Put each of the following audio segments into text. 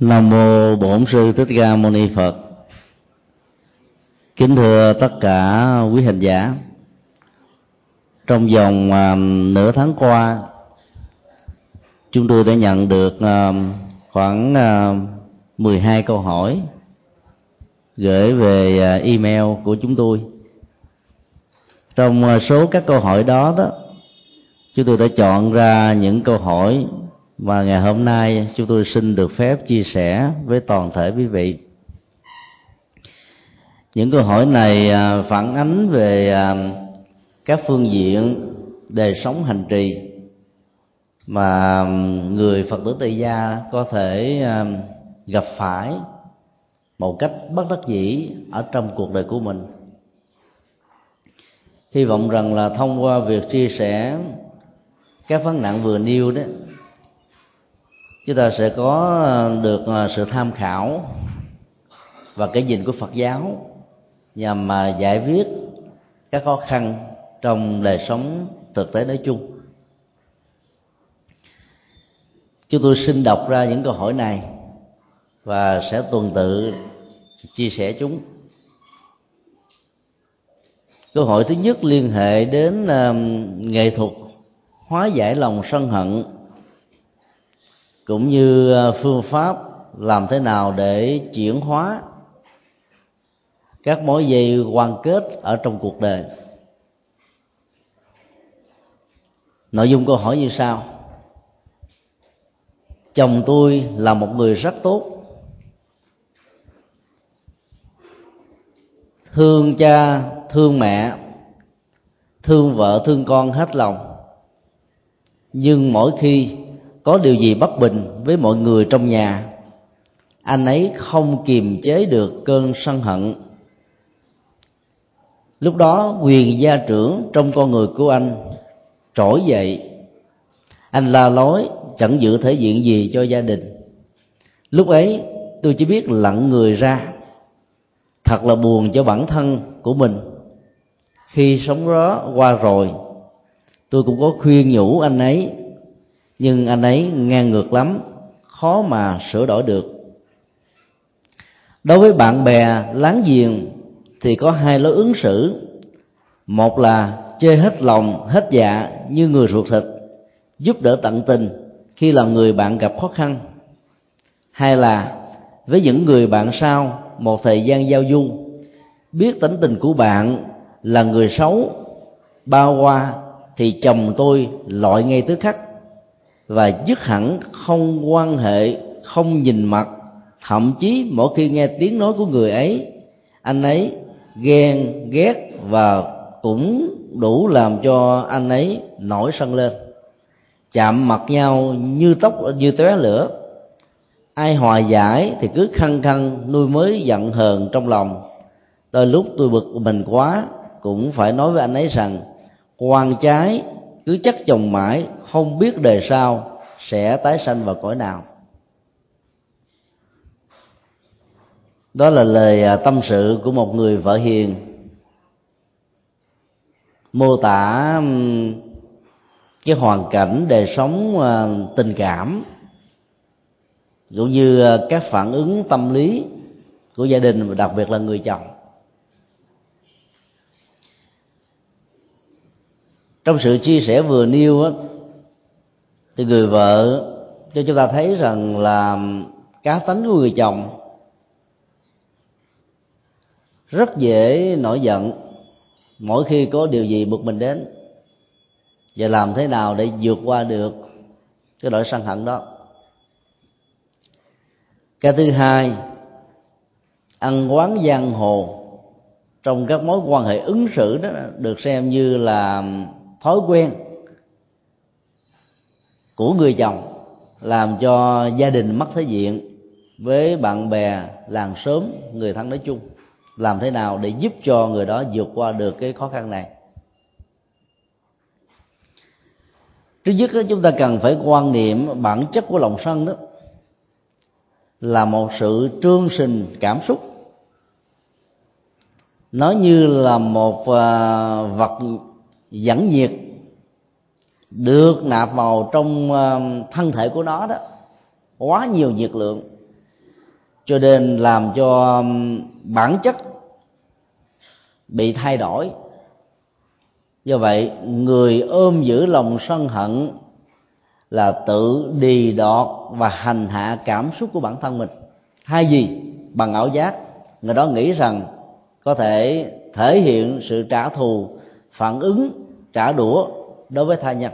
Nam mô Bổn sư Thích Ca Mâu Ni Phật. Kính thưa tất cả quý hành giả. Trong vòng uh, nửa tháng qua, chúng tôi đã nhận được uh, khoảng à, uh, 12 câu hỏi gửi về uh, email của chúng tôi. Trong uh, số các câu hỏi đó đó, chúng tôi đã chọn ra những câu hỏi và ngày hôm nay, chúng tôi xin được phép chia sẻ với toàn thể quý vị. Những câu hỏi này à, phản ánh về à, các phương diện đời sống hành trì mà người phật tử tây gia có thể à, gặp phải một cách bất đắc dĩ ở trong cuộc đời của mình. Hy vọng rằng là thông qua việc chia sẻ các vấn nạn vừa nêu đó chúng ta sẽ có ờ, được ờ, sự tham khảo và cái nhìn của Phật giáo nhằm mà giải quyết các khó khăn trong đời sống thực tế nói chung. Chúng tôi xin đọc ra những câu hỏi này và sẽ tuần tự chia sẻ chúng. Câu hỏi thứ nhất liên hệ đến uh, nghệ thuật hóa giải lòng sân hận cũng như ờ, phương pháp làm thế nào để chuyển hóa các mối dây quan kết ở trong cuộc đời. Nội dung câu hỏi như sau. Chồng tôi là một người rất tốt. Thương cha, thương mẹ, thương vợ, thương con hết lòng. Nhưng mỗi khi có điều gì bất bình với mọi người trong nhà? Anh ấy không kiềm chế được cơn sân hận. Lúc đó, quyền gia trưởng trong con người của anh trỗi dậy. Anh la lối, chẳng giữ thể diện gì cho gia đình. Lúc ấy, tôi chỉ biết lặng người ra. Thật là buồn cho bản thân của mình. Khi sống đó qua rồi, tôi cũng có khuyên nhủ anh ấy nhưng anh ấy ngang ngược lắm, khó mà sửa đổi được. Đối với bạn bè láng giềng thì có hai lối ứng xử. Một là chơi hết lòng, hết dạ như người ruột thịt, giúp đỡ tận tình khi là người bạn gặp khó khăn. Hai là với những người bạn sau một thời gian giao du, biết tính tình của bạn là người xấu, bao qua thì chồng tôi loại ngay tức khắc và dứt hẳn không quan hệ, không nhìn mặt. Thậm chí mỗi khi nghe tiếng nói của người ấy, anh ấy ghen, ghét và cũng đủ làm cho anh ấy nổi sân lên. Chạm mặt nhau như tóc, như tóe lửa. Ai hòa giải thì cứ khăng khăng nuôi mới giận hờn trong lòng. Đôi lúc tôi bực mình quá, cũng phải nói với anh ấy rằng, quan trái, cứ chắc chồng mãi không biết đề sau sẽ tái sanh vào cõi nào. Đó là lời à, tâm sự của một người vợ hiền. Mô tả cái hoàn cảnh đời sống à, tình cảm, cũng như à, các phản ứng tâm lý của gia đình và đặc biệt là người chồng. Trong sự chia sẻ vừa nêu á thì người vợ cho chúng ta thấy rằng là cá tánh của người chồng rất dễ nổi giận mỗi khi có điều gì bực mình đến. Và làm thế nào để vượt qua được cái nỗi sân hận đó? Cái thứ hai, ăn quán giang hồ trong các mối quan hệ ứng xử đó được xem như là thói quen của người chồng làm cho gia đình mất thể diện với bạn bè làng xóm người thân nói chung. Làm thế nào để giúp cho người đó vượt qua được cái khó khăn này? Trước nhất đó, chúng ta cần phải quan niệm bản chất của lòng sân đó là một sự trương sinh cảm xúc. Nó như là một à, vật dẫn nhiệt được nạp vào trong ờ, thân thể của nó đó, quá nhiều nhiệt lượng. Cho nên làm cho bản chất bị thay đổi. Do vậy, người ôm giữ lòng sân hận là tự đì đọt và hành hạ cảm xúc của bản thân mình. Hay gì bằng ảo giác, người đó nghĩ rằng có thể thể hiện sự trả thù, phản ứng, trả đũa đối với tha nhân.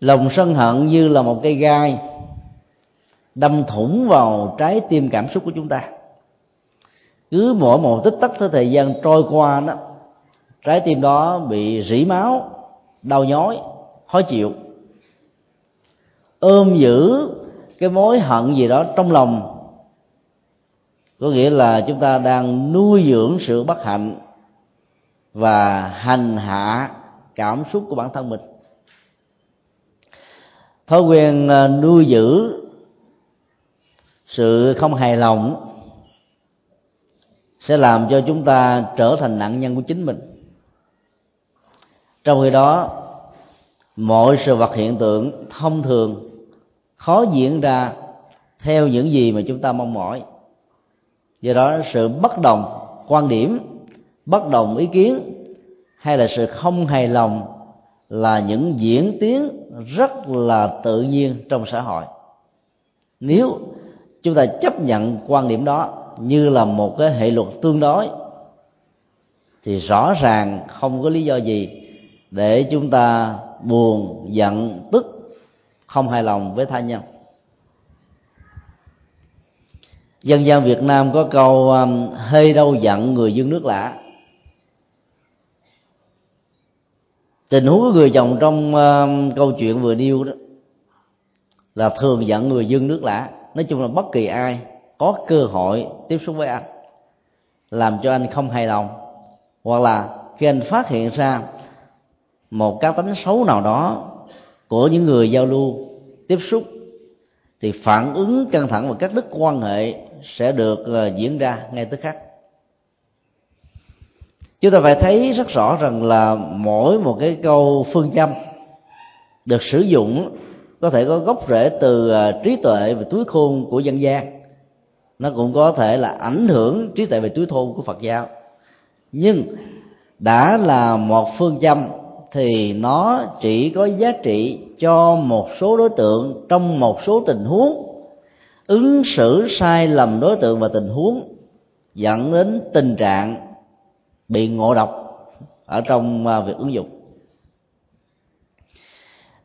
Lòng sân hận như là một cây gai đâm thủng vào trái tim cảm xúc của chúng ta. Cứ mỗi một tích tắc theo thời gian trôi qua đó, trái tim đó bị rỉ máu, đau nhói, khó chịu. Ôm giữ cái mối hận gì đó trong lòng có nghĩa là chúng ta đang nuôi dưỡng sự bất hạnh và hành hạ cảm xúc của bản thân mình. Thói quen à, nuôi giữ sự không hài lòng sẽ làm cho chúng ta trở thành nạn nhân của chính mình. Trong khi đó, mọi sự vật hiện tượng thông thường khó diễn ra theo những gì mà chúng ta mong mỏi do đó, sự bất đồng quan điểm, bất đồng ý kiến, hay là sự không hài lòng là những diễn tiến rất là tự nhiên trong xã hội. Nếu chúng ta chấp nhận quan điểm đó như là một cái hệ luật tương đối, thì rõ ràng không có lý do gì để chúng ta buồn, giận, tức, không hài lòng với tha nhân dân gian việt nam có câu um, hơi đâu giận người dân nước lạ tình huống của người chồng trong uh, câu chuyện vừa nêu đó là thường giận người dân nước lạ nói chung là bất kỳ ai có cơ hội tiếp xúc với anh làm cho anh không hài lòng hoặc là khi anh phát hiện ra một cá tính xấu nào đó của những người giao lưu tiếp xúc thì phản ứng căng thẳng và các đức quan hệ sẽ được ờ, diễn ra ngay tức khắc. Chúng ta phải thấy rất rõ rằng là mỗi một cái câu phương châm được sử dụng có thể có gốc rễ từ ờ, trí tuệ và túi khôn của dân gian. Nó cũng có thể là ảnh hưởng trí tuệ về túi thôn của phật giáo. Nhưng đã là một phương châm thì nó chỉ có giá trị cho một số đối tượng trong một số tình huống ứng xử sai lầm đối tượng và tình huống dẫn đến tình trạng bị ngộ độc ở trong à, việc ứng dụng.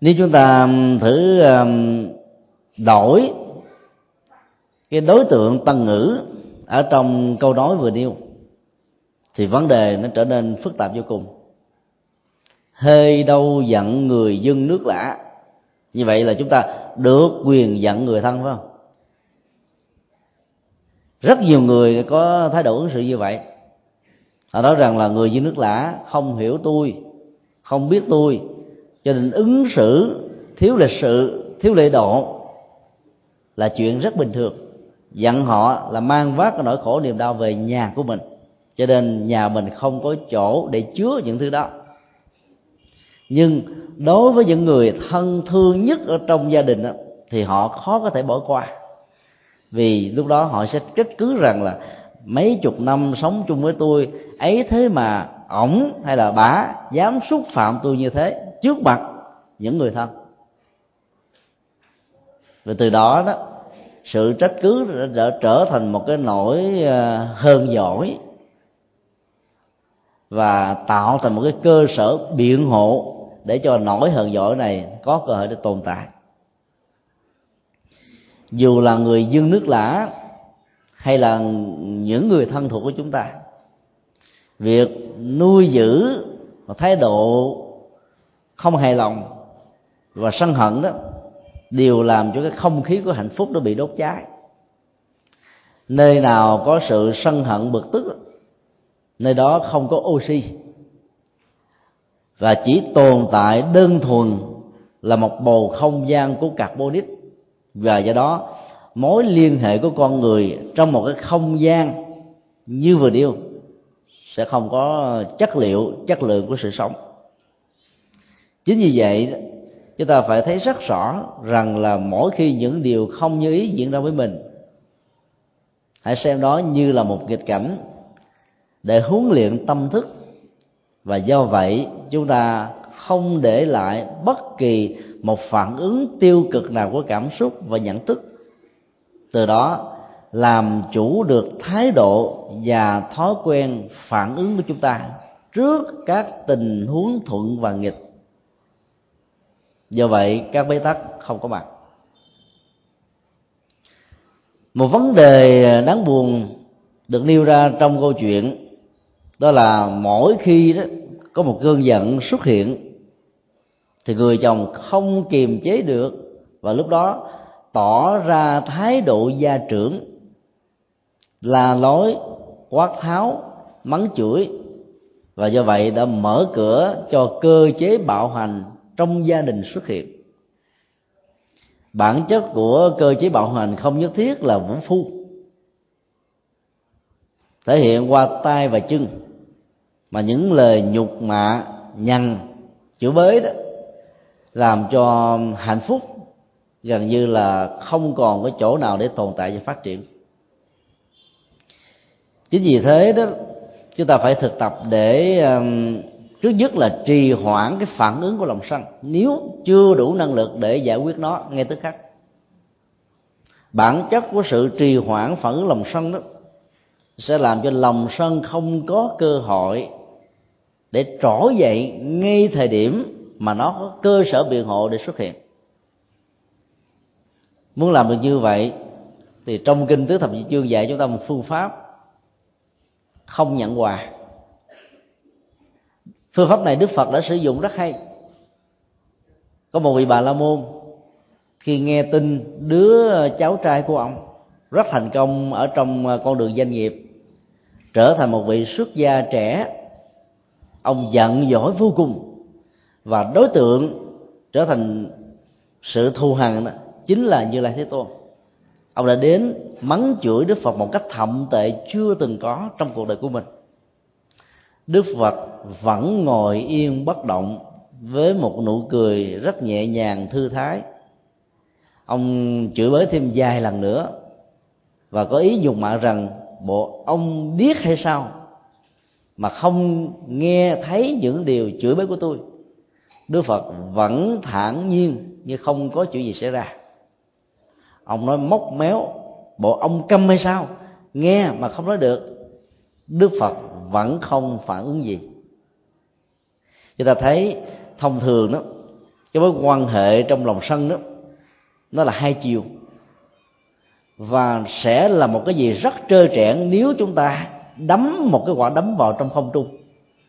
Nếu chúng ta thử đổi cái đối tượng tân ngữ ở trong câu nói vừa nêu, thì vấn đề nó trở nên phức tạp vô cùng. Hơi đâu giận người dân nước lạ như vậy là chúng ta được quyền giận người thân, phải không? Rất nhiều người có thái độ ứng xử như vậy. Họ nói rằng là người dưới nước lã không hiểu tôi không biết tôi. Cho nên ứng xử thiếu lịch sự thiếu lễ độ là chuyện rất bình thường. Dặn họ là mang vác cái nỗi khổ niềm đau về nhà của mình. Cho nên nhà mình không có chỗ để chứa những thứ đó. Nhưng đối với những người thân thương nhất ở trong gia đình đó, thì họ khó có thể bỏ qua vì lúc đó họ sẽ trách cứ rằng là mấy chục năm sống chung với tôi, ấy thế mà ổng hay là bà dám xúc phạm tôi như thế trước mặt những người thân. Và từ đó đó, sự trách cứ đã trở thành một cái nỗi ờ, hơn giỏi và tạo thành một cái cơ sở biện hộ để cho nỗi hờn giỏi này có cơ hội để tồn tại dù là người dân nước lã, hay là những người thân thuộc của chúng ta, việc nuôi giữ một thái độ không hài lòng và sân hận đó, đều làm cho cái không khí của hạnh phúc nó bị đốt cháy. Nơi nào có sự sân hận bực tức, nơi đó không có oxy. Và chỉ tồn tại đơn thuần là một bầu không gian của carbonic và do đó, mối liên hệ của con người trong một cái không gian như vừa điêu sẽ không có chất liệu, chất lượng của sự sống. Chính vì vậy, chúng ta phải thấy rất rõ rằng là mỗi khi những điều không như ý diễn ra với mình, hãy xem đó như là một nghịch cảnh để huấn luyện tâm thức. Và do vậy, chúng ta không để lại bất kỳ một phản ứng tiêu cực nào của cảm xúc và nhận thức. Từ đó, làm chủ được thái độ và thói quen phản ứng của chúng ta trước các tình huống thuận và nghịch. Do vậy, các bế tắc không có mặt. Một vấn đề đáng buồn được nêu ra trong câu chuyện, đó là mỗi khi đó có một cơn giận xuất hiện thì người chồng không kiềm chế được và lúc đó tỏ ra thái độ gia trưởng là lối, quát tháo, mắng chửi và do vậy đã mở cửa cho cơ chế bạo hành trong gia đình xuất hiện. Bản chất của cơ chế bạo hành không nhất thiết là vũ phu, thể hiện qua tay và chân, mà những lời nhục mạ, nhằn, chửi bới đó làm cho hạnh phúc gần như là không còn cái chỗ nào để tồn tại và phát triển. Chính vì thế đó chúng ta phải thực tập để um, trước nhất là trì hoãn cái phản ứng của lòng sân. Nếu chưa đủ năng lực để giải quyết nó ngay tức khắc. Bản chất của sự trì hoãn phản ứng lòng sân đó sẽ làm cho lòng sân không có cơ hội để trỗi dậy ngay thời điểm mà nó có cơ sở biện hộ để xuất hiện. Muốn làm được như vậy, thì trong kinh tứ thập nhị chương dạy chúng ta một phương pháp không nhận quà phương pháp này đức phật đã sử dụng rất hay. Có một vị bà la môn, khi nghe tin đứa cháu trai của ông rất thành công ở trong con đường doanh nghiệp, trở thành một vị xuất gia trẻ, ông giận dỗi vô cùng và đối tượng trở thành sự thù hằn chính là như lai thế tôn. Ông đã đến mắng chửi đức phật một cách thậm tệ chưa từng có trong cuộc đời của mình. Đức phật vẫn ngồi yên bất động với một nụ cười rất nhẹ nhàng, thư thái. Ông chửi bới thêm vài lần nữa và có ý dùng mạ rằng, bộ ông điếc hay sao mà không nghe thấy những điều chửi bới của tôi? Đức phật vẫn thản nhiên như không có chuyện gì xảy ra. Ông nói móc méo bộ ông câm hay sao? Nghe mà không nói được. Đức phật vẫn không phản ứng gì. Chúng ta thấy thông thường đó, cái mối quan hệ trong lòng sân đó, nó là hai chiều. Và sẽ là một cái gì rất trơ trẽn nếu chúng ta đấm một cái quả đấm vào trong không trung,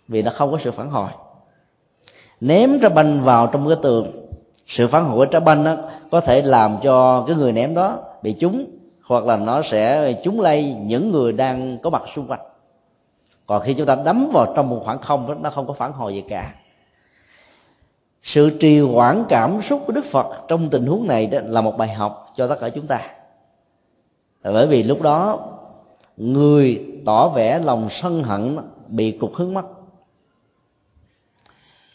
vì nó không có sự phản hồi ném trái banh vào trong cái tường. Sự phản hồi của trái banh đó có thể làm cho cái người ném đó bị trúng, hoặc là nó sẽ trúng lây những người đang có mặt xung quanh. Còn khi chúng ta đấm vào trong một khoảng không đó, nó không có phản hồi gì cả. Sự trì hoãn cảm xúc của đức phật trong tình huống này đó là một bài học cho tất cả chúng ta. Bởi vì lúc đó, người tỏ vẻ lòng sân hận bị cục hứng mất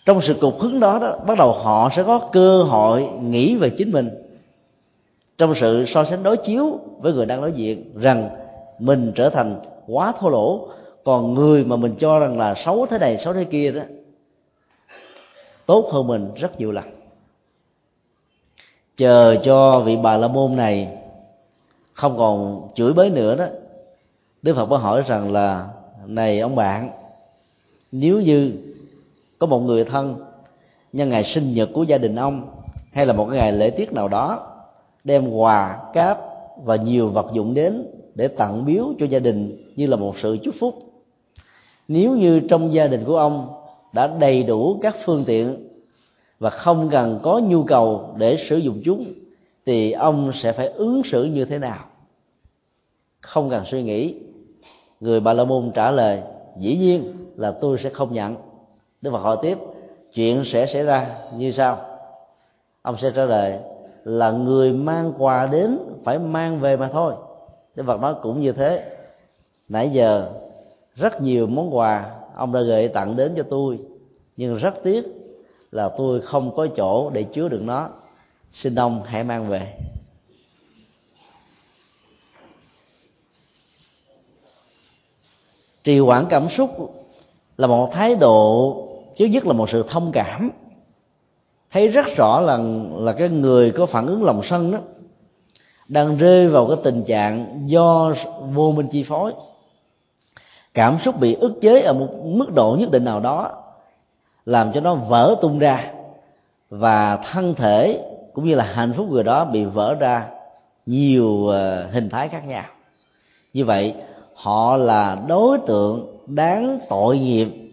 trong sự cục hứng đó, đó bắt đầu họ sẽ có cơ hội nghĩ về chính mình. Trong sự so sánh đối chiếu với người đang đối diện rằng mình trở thành quá thô lỗ còn người mà mình cho rằng là xấu thế này xấu thế kia đó tốt hơn mình rất nhiều lần. Chờ cho vị bà la môn này không còn chửi bới nữa đó đức phật mới hỏi rằng là này ông bạn nếu như có một người thân, nhân ngày sinh nhật của gia đình ông, hay là một cái ngày lễ tiết nào đó, đem quà, cáp và nhiều vật dụng đến để tặng biếu cho gia đình như là một sự chúc phúc. Nếu như trong gia đình của ông đã đầy đủ các phương tiện và không cần có nhu cầu để sử dụng chúng, thì ông sẽ phải ứng xử như thế nào? Không cần suy nghĩ. Người bà la môn trả lời, dĩ nhiên là tôi sẽ không nhận đức phật hỏi tiếp, chuyện sẽ xảy ra như sau. Ông sẽ trả lời là người mang quà đến phải mang về mà thôi. Đức phật nói cũng như thế. Nãy giờ, rất nhiều món quà ông đã gửi tặng đến cho tôi, nhưng rất tiếc là tôi không có chỗ để chứa được nó. Xin ông hãy mang về. Trì quản cảm xúc là một thái độ trước nhất là một sự thông cảm. Thấy rất rõ là là cái người có phản ứng lòng sân đó, đang rơi vào cái tình trạng do vô minh chi phối. Cảm xúc bị ức chế ở một mức độ nhất định nào đó, làm cho nó vỡ tung ra và thân thể cũng như là hạnh phúc người đó bị vỡ ra nhiều ờ, hình thái khác nhau. Như vậy, họ là đối tượng đáng tội nghiệp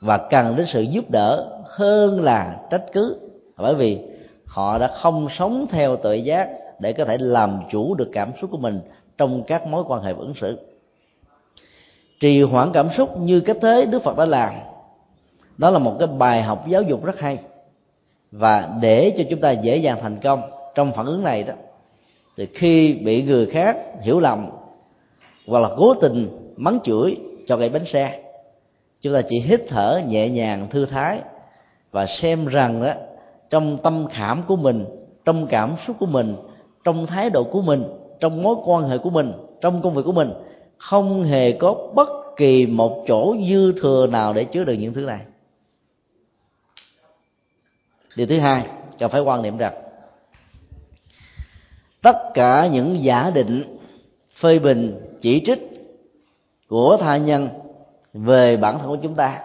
và cần đến sự giúp đỡ hơn là trách cứ. Bởi vì họ đã không sống theo tự giác để có thể làm chủ được cảm xúc của mình trong các mối quan hệ ứng xử. Trì hoãn cảm xúc như cách thế đức phật đã làm, đó là một cái bài học giáo dục rất hay. Và để cho chúng ta dễ dàng thành công trong phản ứng này đó, thì khi bị người khác hiểu lầm hoặc là cố tình mắng chửi cho gây bánh xe chúng ta chỉ hít thở nhẹ nhàng thư thái và xem rằng đó trong tâm khảm của mình, trong cảm xúc của mình, trong thái độ của mình, trong mối quan hệ của mình, trong công việc của mình, không hề có bất kỳ một chỗ dư thừa nào để chứa được những thứ này. Điều thứ hai, cần phải quan niệm rằng, tất cả những giả định phê bình chỉ trích của tha nhân về bản thân của chúng ta.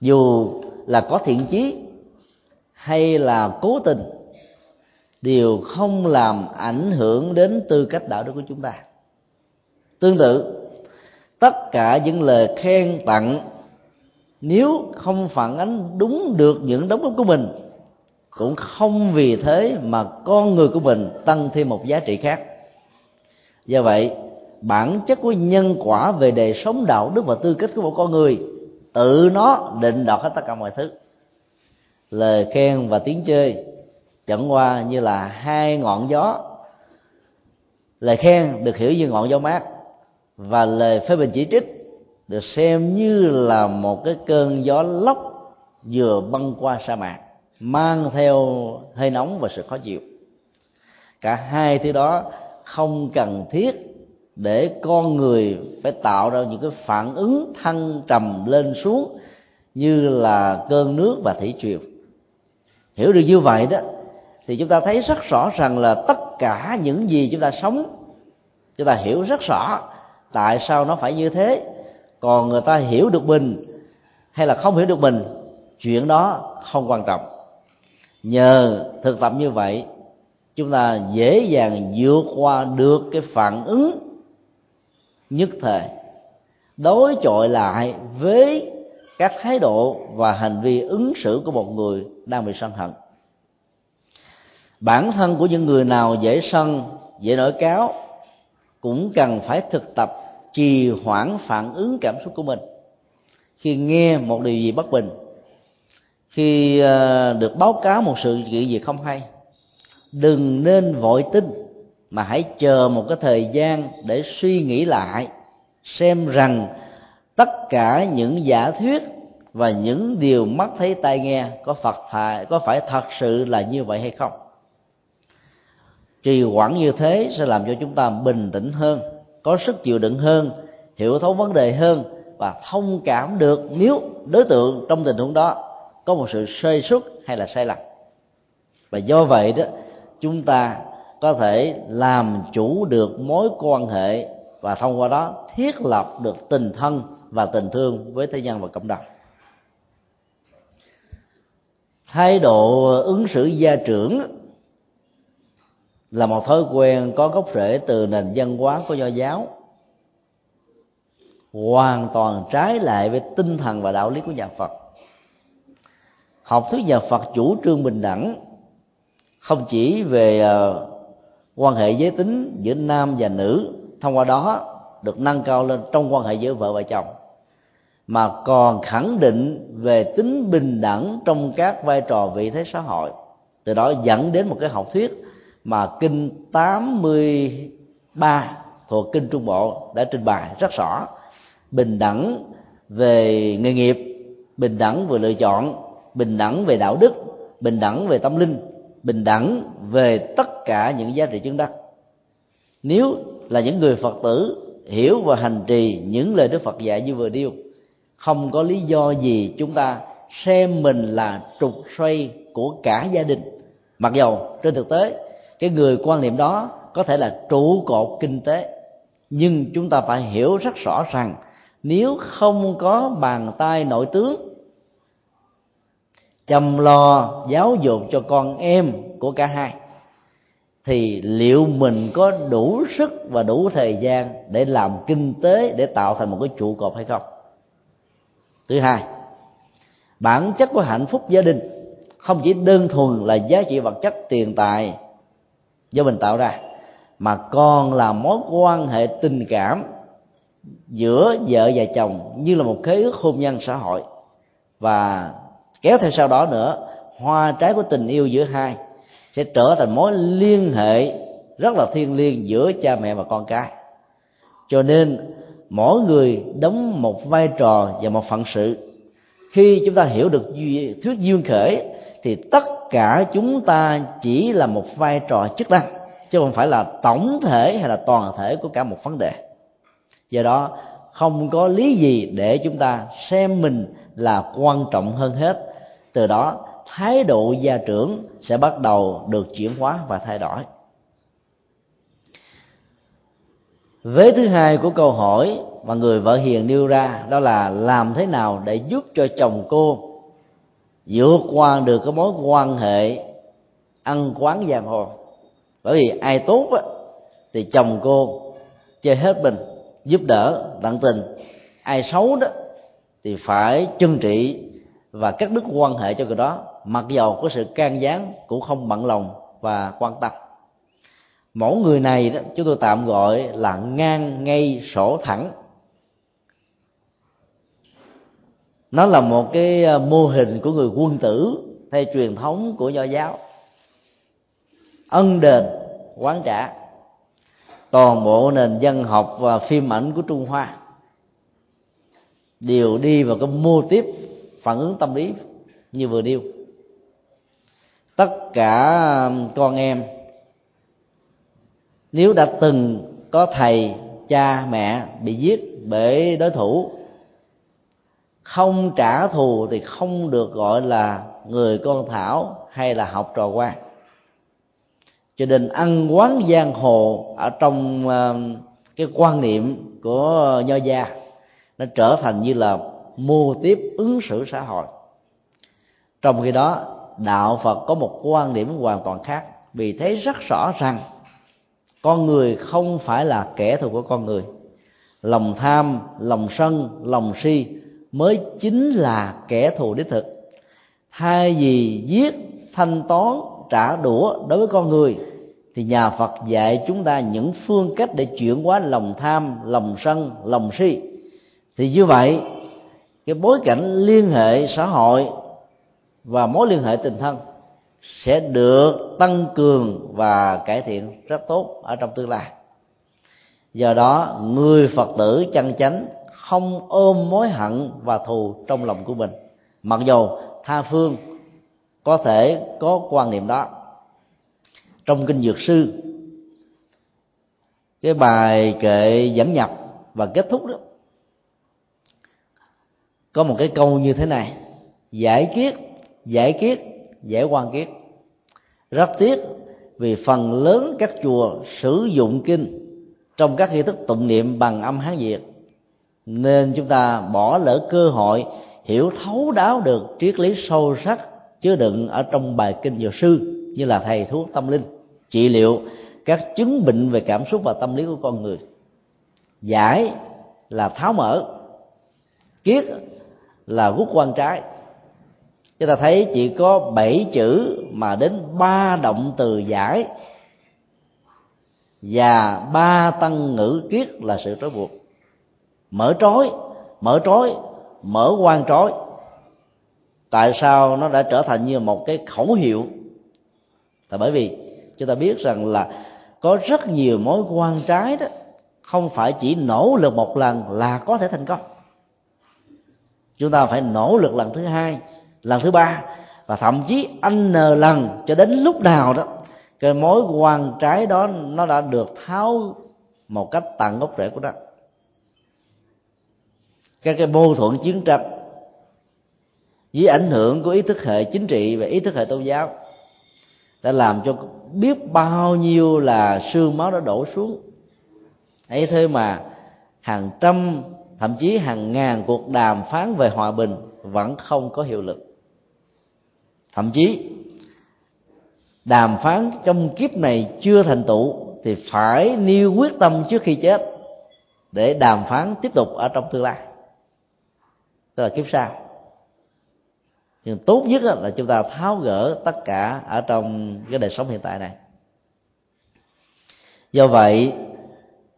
Dù là có thiện chí hay là cố tình, đều không làm ảnh hưởng đến tư cách đạo đức của chúng ta. Tương tự, tất cả những lời khen tặng, nếu không phản ánh đúng được những đóng góp của mình, cũng không vì thế mà con người của mình tăng thêm một giá trị khác. Do vậy bản chất của nhân quả về đời sống đạo đức và tư cách của một con người. Tự nó định đoạt hết tất cả mọi thứ. Lời khen và tiếng chơi, chẳng qua như là hai ngọn gió. Lời khen được hiểu như ngọn gió mát và lời phê bình chỉ trích được xem như là một cái cơn gió lốc vừa băng qua sa mạc, mang theo hơi nóng và sự khó chịu. Cả hai thứ đó không cần thiết để con người phải tạo ra những cái phản ứng thăng trầm lên xuống như là cơn nước và thủy triều. Hiểu được như vậy đó, thì chúng ta thấy rất rõ rằng là tất cả những gì chúng ta sống, chúng ta hiểu rất rõ tại sao nó phải như thế. Còn người ta hiểu được mình hay là không hiểu được mình, chuyện đó không quan trọng. Nhờ thực tập như vậy, chúng ta dễ dàng vượt qua được cái phản ứng nhất thời. Đối chọi lại với các thái độ và hành vi ứng xử của một người đang bị sân hận. Bản thân của những người nào dễ sân, dễ nổi cáo cũng cần phải thực tập trì hoãn phản ứng cảm xúc của mình. Khi nghe một điều gì bất bình, khi ờ, được báo cáo một sự kiện gì không hay, đừng nên vội tin mà hãy chờ một cái thời gian để suy nghĩ lại, xem rằng tất cả những giả thuyết và những điều mắt thấy tai nghe có phật thà, có phải thật sự là như vậy hay không? Trì hoãn như thế sẽ làm cho chúng ta bình tĩnh hơn, có sức chịu đựng hơn, hiểu thấu vấn đề hơn và thông cảm được nếu đối tượng trong tình huống đó có một sự sơ xuất hay là sai lầm. Và do vậy đó, chúng ta có thể làm chủ được mối quan hệ và thông qua đó thiết lập được tình thân và tình thương với thế nhân và cộng đồng. Thái độ ứng xử gia trưởng là một thói quen có gốc rễ từ nền văn hóa của do giáo, hoàn toàn trái lại với tinh thần và đạo lý của nhà phật. Học thuyết nhà phật chủ trương bình đẳng không chỉ về ờ, quan hệ giới tính giữa nam và nữ, thông qua đó được nâng cao lên trong quan hệ giữa vợ và chồng. Mà còn khẳng định về tính bình đẳng trong các vai trò vị thế xã hội. Từ đó dẫn đến một cái học thuyết mà kinh 83 thuộc kinh Trung Bộ đã trình bày rất rõ. Bình đẳng về nghề nghiệp, bình đẳng về lựa chọn, bình đẳng về đạo đức, bình đẳng về tâm linh bình đẳng về tất cả những giá trị chứng đắc. Nếu là những người phật tử hiểu và hành trì những lời đức phật dạy như vừa điêu không có lý do gì chúng ta xem mình là trục xoay của cả gia đình. Mặc dầu trên thực tế, cái người quan niệm đó có thể là trụ cột kinh tế, nhưng chúng ta phải hiểu rất rõ rằng nếu không có bàn tay nội tướng chăm lo, giáo dục cho con em của cả hai. Thì liệu mình có đủ sức và đủ thời gian để làm kinh tế để tạo thành một cái trụ cột hay không? Thứ hai, bản chất của hạnh phúc gia đình không chỉ đơn thuần là giá trị vật chất tiền tài do mình tạo ra, mà còn là mối quan hệ tình cảm giữa vợ và chồng như là một khế ước hôn nhân xã hội và kéo theo sau đó nữa, hoa trái của tình yêu giữa hai sẽ trở thành mối liên hệ rất là thiêng liêng giữa cha mẹ và con cái. Cho nên, mỗi người đóng một vai trò và một phận sự. Khi chúng ta hiểu được thuyết duyên khởi, thì tất cả chúng ta chỉ là một vai trò chức năng, chứ không phải là tổng thể hay là toàn thể của cả một vấn đề. Do đó, không có lý gì để chúng ta xem mình là quan trọng hơn hết từ đó thái độ gia trưởng sẽ bắt đầu được chuyển hóa và thay đổi. Vế thứ hai của câu hỏi mà người vợ hiền nêu ra đó là làm thế nào để giúp cho chồng cô vượt qua được cái mối quan hệ ăn quán giang hồ. Bởi vì ai tốt á, thì chồng cô chơi hết mình giúp đỡ tận tình. Ai xấu đó thì phải chân trị và cắt đứt quan hệ cho người đó, mặc dầu có sự can gián cũng không bận lòng và quan tâm. Mẫu người này đó, chúng tôi tạm gọi là ngang ngay sổ thẳng. Nó là một cái ờ, mô hình của người quân tử theo truyền thống của nho giáo. Ân đền, quán trả. Toàn bộ nền dân học và phim ảnh của trung hoa đều đi vào cái mô tiếp phản ứng tâm lý như vừa điêu tất cả con em, nếu đã từng có thầy, cha, mẹ bị giết bởi đối thủ, không trả thù thì không được gọi là người con thảo hay là học trò quan cho nên ăn quán giang hồ ở trong ờ, cái quan niệm của nho gia, nó trở thành như là mô tiếp ứng xử xã hội. Trong khi đó, đạo phật có một quan điểm hoàn toàn khác, vì thấy rất rõ rằng con người không phải là kẻ thù của con người. Lòng tham, lòng sân, lòng si mới chính là kẻ thù đích thực. Thay vì giết, thanh toán, trả đũa đối với con người, thì nhà phật dạy chúng ta những phương cách để chuyển hóa lòng tham, lòng sân, lòng si. Thì như vậy cái bối cảnh liên hệ xã hội và mối liên hệ tình thân sẽ được tăng cường và cải thiện rất tốt ở trong tương lai. Do đó, người phật tử chân chánh không ôm mối hận và thù trong lòng của mình. Mặc dù tha phương có thể có quan niệm đó. Trong kinh dược sư, cái bài kệ dẫn nhập và kết thúc đó có một cái câu như thế này. Giải kiết giải kiết, giải quan kiết. Rất tiếc vì phần lớn các chùa sử dụng kinh trong các nghi thức tụng niệm bằng âm hán việt, nên chúng ta bỏ lỡ cơ hội hiểu thấu đáo được triết lý sâu sắc chứa đựng ở trong bài kinh dược sư như là thầy thuốc tâm linh, trị liệu các chứng bệnh về cảm xúc và tâm lý của con người. Giải là tháo mở, kiết là rút quan trái. Chúng ta thấy chỉ có bảy chữ mà đến ba động từ giải và ba tăng ngữ kiết là sự trói buộc. Mở trói mở trói, mở quan trói. Tại sao nó đã trở thành như một cái khẩu hiệu? Là bởi vì chúng ta biết rằng là có rất nhiều mối quan trái đó, không phải chỉ nỗ lực một lần là có thể thành công chúng ta phải nỗ lực lần thứ hai, lần thứ ba, và thậm chí n lần cho đến lúc nào đó, cái mối quan trái đó nó đã được tháo một cách tận gốc rễ của nó các cái mâu thuẫn chiến tranh dưới ảnh hưởng của ý thức hệ chính trị và ý thức hệ tôn giáo đã làm cho biết bao nhiêu là sương máu đã đổ xuống. Ấy thế mà hàng trăm thậm chí hàng ngàn cuộc đàm phán về hòa bình vẫn không có hiệu lực. Thậm chí, đàm phán trong kiếp này chưa thành tựu thì phải nêu quyết tâm trước khi chết để đàm phán tiếp tục ở trong tương lai. Tức là kiếp sau. Nhưng tốt nhất là chúng ta tháo gỡ tất cả ở trong cái đời sống hiện tại này. Do vậy,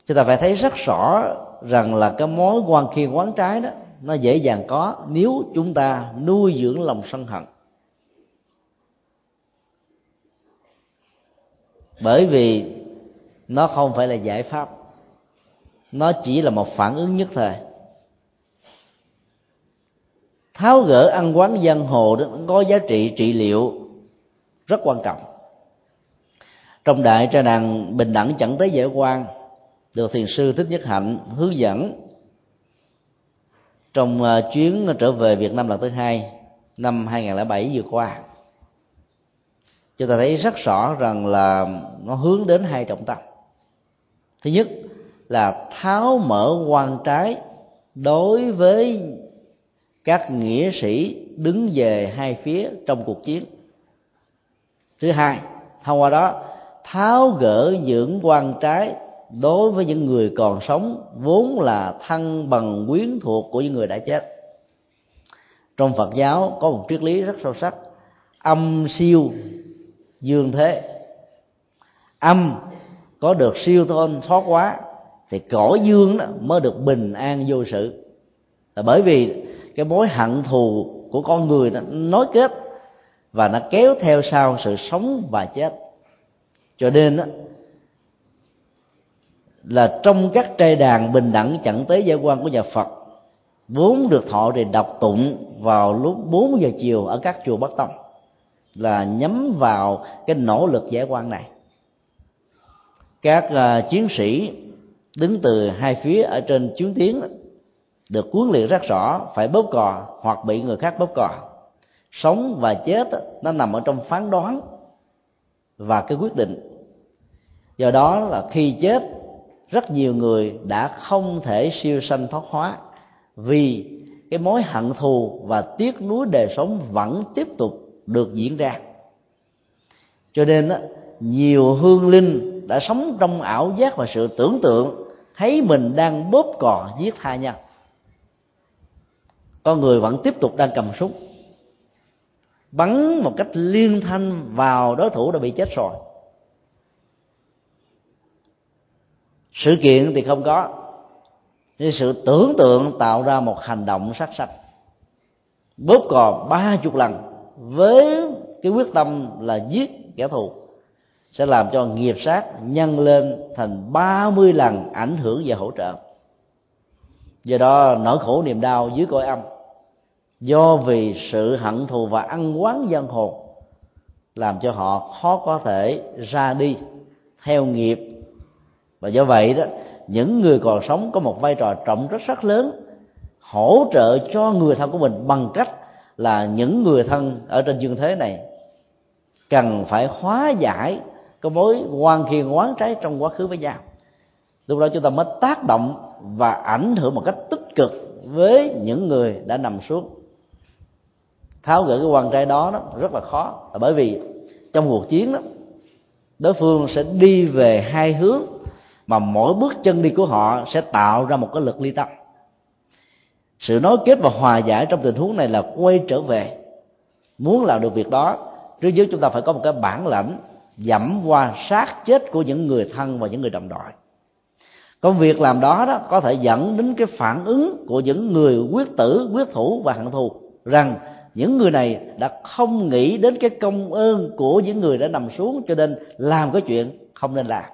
chúng ta phải thấy rất rõ rằng là cái mối quan khiên quán trái đó, nó dễ dàng có nếu chúng ta nuôi dưỡng lòng sân hận. Bởi vì nó không phải là giải pháp, nó chỉ là một phản ứng nhất thời. Tháo gỡ ăn quán giang hồ đó có giá trị trị liệu rất quan trọng. Trong đại tra đàn bình đẳng chẳng tới dễ quan được thiền sư thích nhất hạnh hướng dẫn. Trong à, chuyến trở về Việt Nam lần thứ hai, năm 2007 vừa qua, chúng ta thấy rất rõ rằng là nó hướng đến hai trọng tâm. Thứ nhất là tháo mở quan trái đối với các nghĩa sĩ đứng về hai phía trong cuộc chiến. Thứ hai, thông qua đó, tháo gỡ những quan trái đối với những người còn sống vốn là thân bằng quyến thuộc của những người đã chết. Trong phật giáo có một triết lý rất sâu sắc. Âm siêu dương thế. Âm có được siêu thôn thoát quá thì cõi dương đó mới được bình an vô sự. Là bởi vì cái mối hận thù của con người nó nối kết và nó kéo theo sau sự sống và chết. Cho nên đó, là trong các trai đàn bình đẳng chẳng tế giải quan của nhà Phật vốn được thọ thì đọc tụng vào lúc 4 giờ chiều ở các chùa Bắc Tông là nhắm vào cái nỗ lực giải quan này. Các uh, chiến sĩ đứng từ hai phía ở trên chiến tiến được huấn luyện rất rõ phải bóp cò hoặc bị người khác bóp cò. Sống và chết nó nằm ở trong phán đoán và cái quyết định. Do đó là khi chết rất nhiều người đã không thể siêu sanh thoát hóa vì cái mối hận thù và tiếc nuối đời sống vẫn tiếp tục được diễn ra. Cho nên đó, nhiều hương linh đã sống trong ảo giác và sự tưởng tượng thấy mình đang bóp cò giết tha nhân. Con người vẫn tiếp tục đang cầm súng. Bắn một cách liên thanh vào đối thủ đã bị chết rồi. Sự kiện thì không có. Nhưng sự tưởng tượng tạo ra một hành động sát sanh. Bóp cò ba chục lần với cái quyết tâm là giết kẻ thù sẽ làm cho nghiệp sát nhân lên thành ba mươi lần ảnh hưởng và hỗ trợ. Do đó nỗi khổ niềm đau dưới cõi âm, do vì sự hận thù và ăn quán dân hồn làm cho họ khó có thể ra đi theo nghiệp và do vậy đó những người còn sống có một vai trò trọng rất rất lớn hỗ trợ cho người thân của mình bằng cách là những người thân ở trên dương thế này cần phải hóa giải cái mối quan kiên quán trái trong quá khứ với nhau. Lúc đó chúng ta mới tác động và ảnh hưởng một cách tích cực với những người đã nằm xuống. Tháo gỡ cái quan trái đó, đó rất là khó là bởi vì trong cuộc chiến đó đối phương sẽ đi về hai hướng mà mỗi bước chân đi của họ sẽ tạo ra một cái lực ly tâm. Sự nối kết và hòa giải trong tình huống này là quay trở về. Muốn làm được việc đó trước nhất chúng ta phải có một cái bản lãnh dẫm qua sát chết của những người thân và những người đồng đội. Công việc làm đó đó có thể dẫn đến cái phản ứng của những người quyết tử, quyết thủ và hận thù rằng những người này đã không nghĩ đến cái công ơn của những người đã nằm xuống cho nên làm cái chuyện không nên làm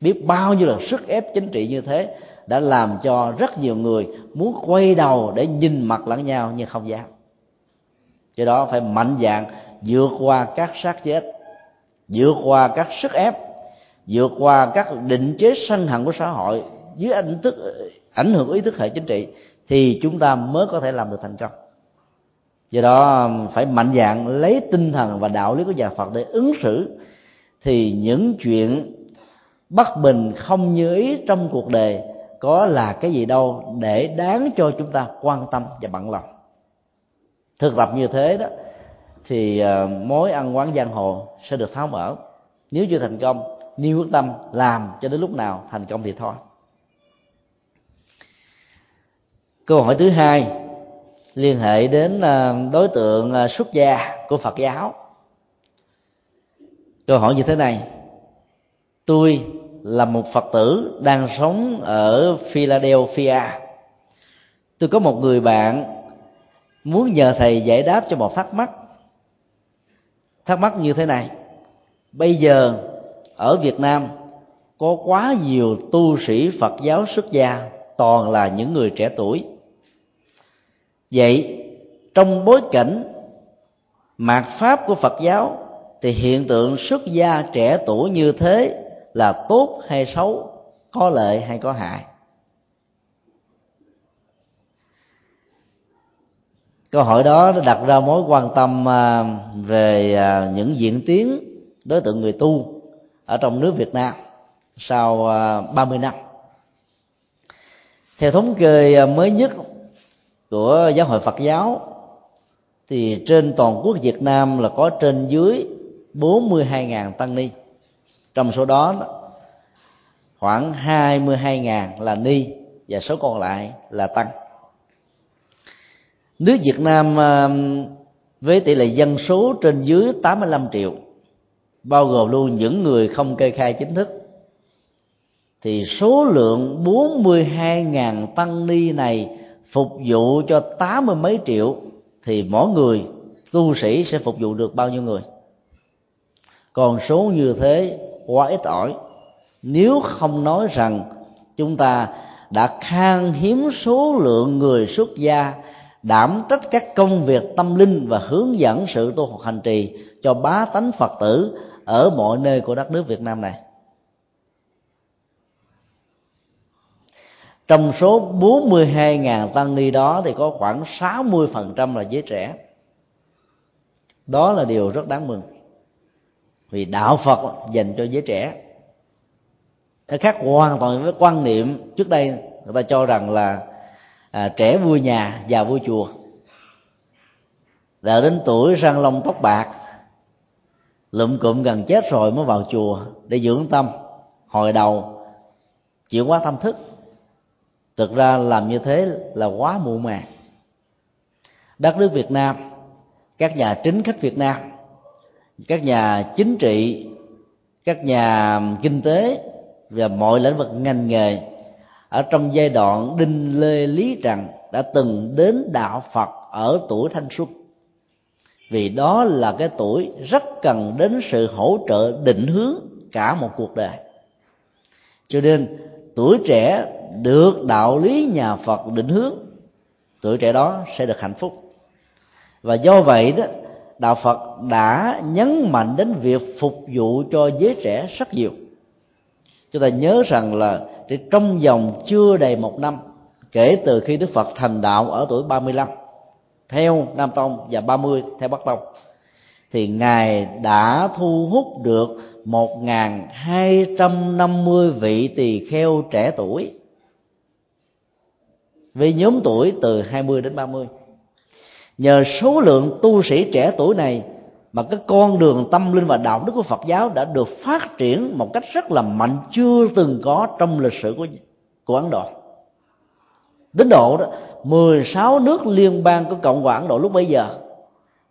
biết bao nhiêu là sức ép chính trị như thế đã làm cho rất nhiều người muốn quay đầu để nhìn mặt lẫn nhau nhưng không dám. Do đó phải mạnh dạng vượt qua các sát chết, vượt qua các sức ép, vượt qua các định chế sân hận của xã hội dưới ảnh thức, ảnh hưởng ý thức hệ chính trị thì chúng ta mới có thể làm được thành công. Do đó phải mạnh dạng lấy tinh thần và đạo lý của nhà phật để ứng xử thì những chuyện bất bình không như ý trong cuộc đời có là cái gì đâu để đáng cho chúng ta quan tâm và bận lòng. Thực tập như thế đó, thì ờ, mối ăn quán giang hồ sẽ được tháo mở. Nếu chưa thành công nếu quyết tâm làm cho đến lúc nào thành công thì thôi. Câu hỏi thứ hai liên hệ đến ờ, đối tượng ờ, xuất gia của phật giáo. Câu hỏi như thế này. Tôi là một phật tử đang sống ở philadelphia. Tôi có một người bạn muốn nhờ thầy giải đáp cho một thắc mắc. Thắc mắc như thế này. Bây giờ ở việt nam có quá nhiều tu sĩ phật giáo xuất gia, toàn là những người trẻ tuổi. Vậy trong bối cảnh mạt pháp của phật giáo thì hiện tượng xuất gia trẻ tuổi như thế là tốt hay xấu, có lợi hay có hại. Câu hỏi đó nó đặt ra mối quan tâm à, về à, những diễn tiến đối tượng người tu ở trong nước Việt Nam sau à, 30 năm. Theo thống kê mới nhất của giáo hội Phật giáo, thì trên toàn quốc Việt Nam là có trên dưới 42.000 tăng ni trong số đó, khoảng 22.000 là ni và số còn lại là tăng. Nước Việt Nam với tỷ lệ dân số trên dưới 85 triệu, bao gồm luôn những người không kê khai chính thức, thì số lượng 42.000 tăng ni này phục vụ cho tám mươi mấy triệu thì mỗi người tu sĩ sẽ phục vụ được bao nhiêu người? Còn số như thế, quá ít ỏi. Nếu không nói rằng chúng ta đã khan hiếm số lượng người xuất gia, đảm trách các công việc tâm linh và hướng dẫn sự tu học hành trì cho bá tánh phật tử ở mọi nơi của đất nước việt nam này. Trong số 42.000 tăng ni đó thì có khoảng 60% là giới trẻ. Đó là điều rất đáng mừng vì đạo phật dành cho giới trẻ. Nó khác hoàn toàn với quan niệm trước đây người ta cho rằng là à, trẻ vui nhà già vui chùa. Là đến tuổi răng lông tóc bạc lụm cụm gần chết rồi mới vào chùa để dưỡng tâm hồi đầu chịu quá tâm thức. Thực ra làm như thế là quá muộn màng. Đất nước việt nam các nhà chính khách việt nam các nhà chính trị, các nhà kinh tế và mọi lĩnh vực ngành nghề ở trong giai đoạn đinh lê lý trần đã từng đến đạo phật ở tuổi thanh xuân. Vì đó là cái tuổi rất cần đến sự hỗ trợ định hướng cả một cuộc đời. Cho nên, tuổi trẻ được đạo lý nhà phật định hướng, tuổi trẻ đó sẽ được hạnh phúc. Và do vậy đó đạo phật đã nhấn mạnh đến việc phục vụ cho giới trẻ rất nhiều. Chúng ta nhớ rằng là trong vòng chưa đầy một năm, kể từ khi Đức Phật thành đạo ở tuổi 35 theo Nam Tông và 30 theo Bắc Tông, thì ngài đã thu hút được 1.250 vị tỳ kheo trẻ tuổi. Về nhóm tuổi từ 20 đến 30 nhờ số lượng tu sĩ trẻ tuổi này mà cái con đường tâm linh và đạo đức của Phật giáo đã được phát triển một cách rất là mạnh chưa từng có trong lịch sử của của Ấn Độ. Đến độ đó 16 nước liên bang của Cộng hòa Ấn Độ lúc bấy giờ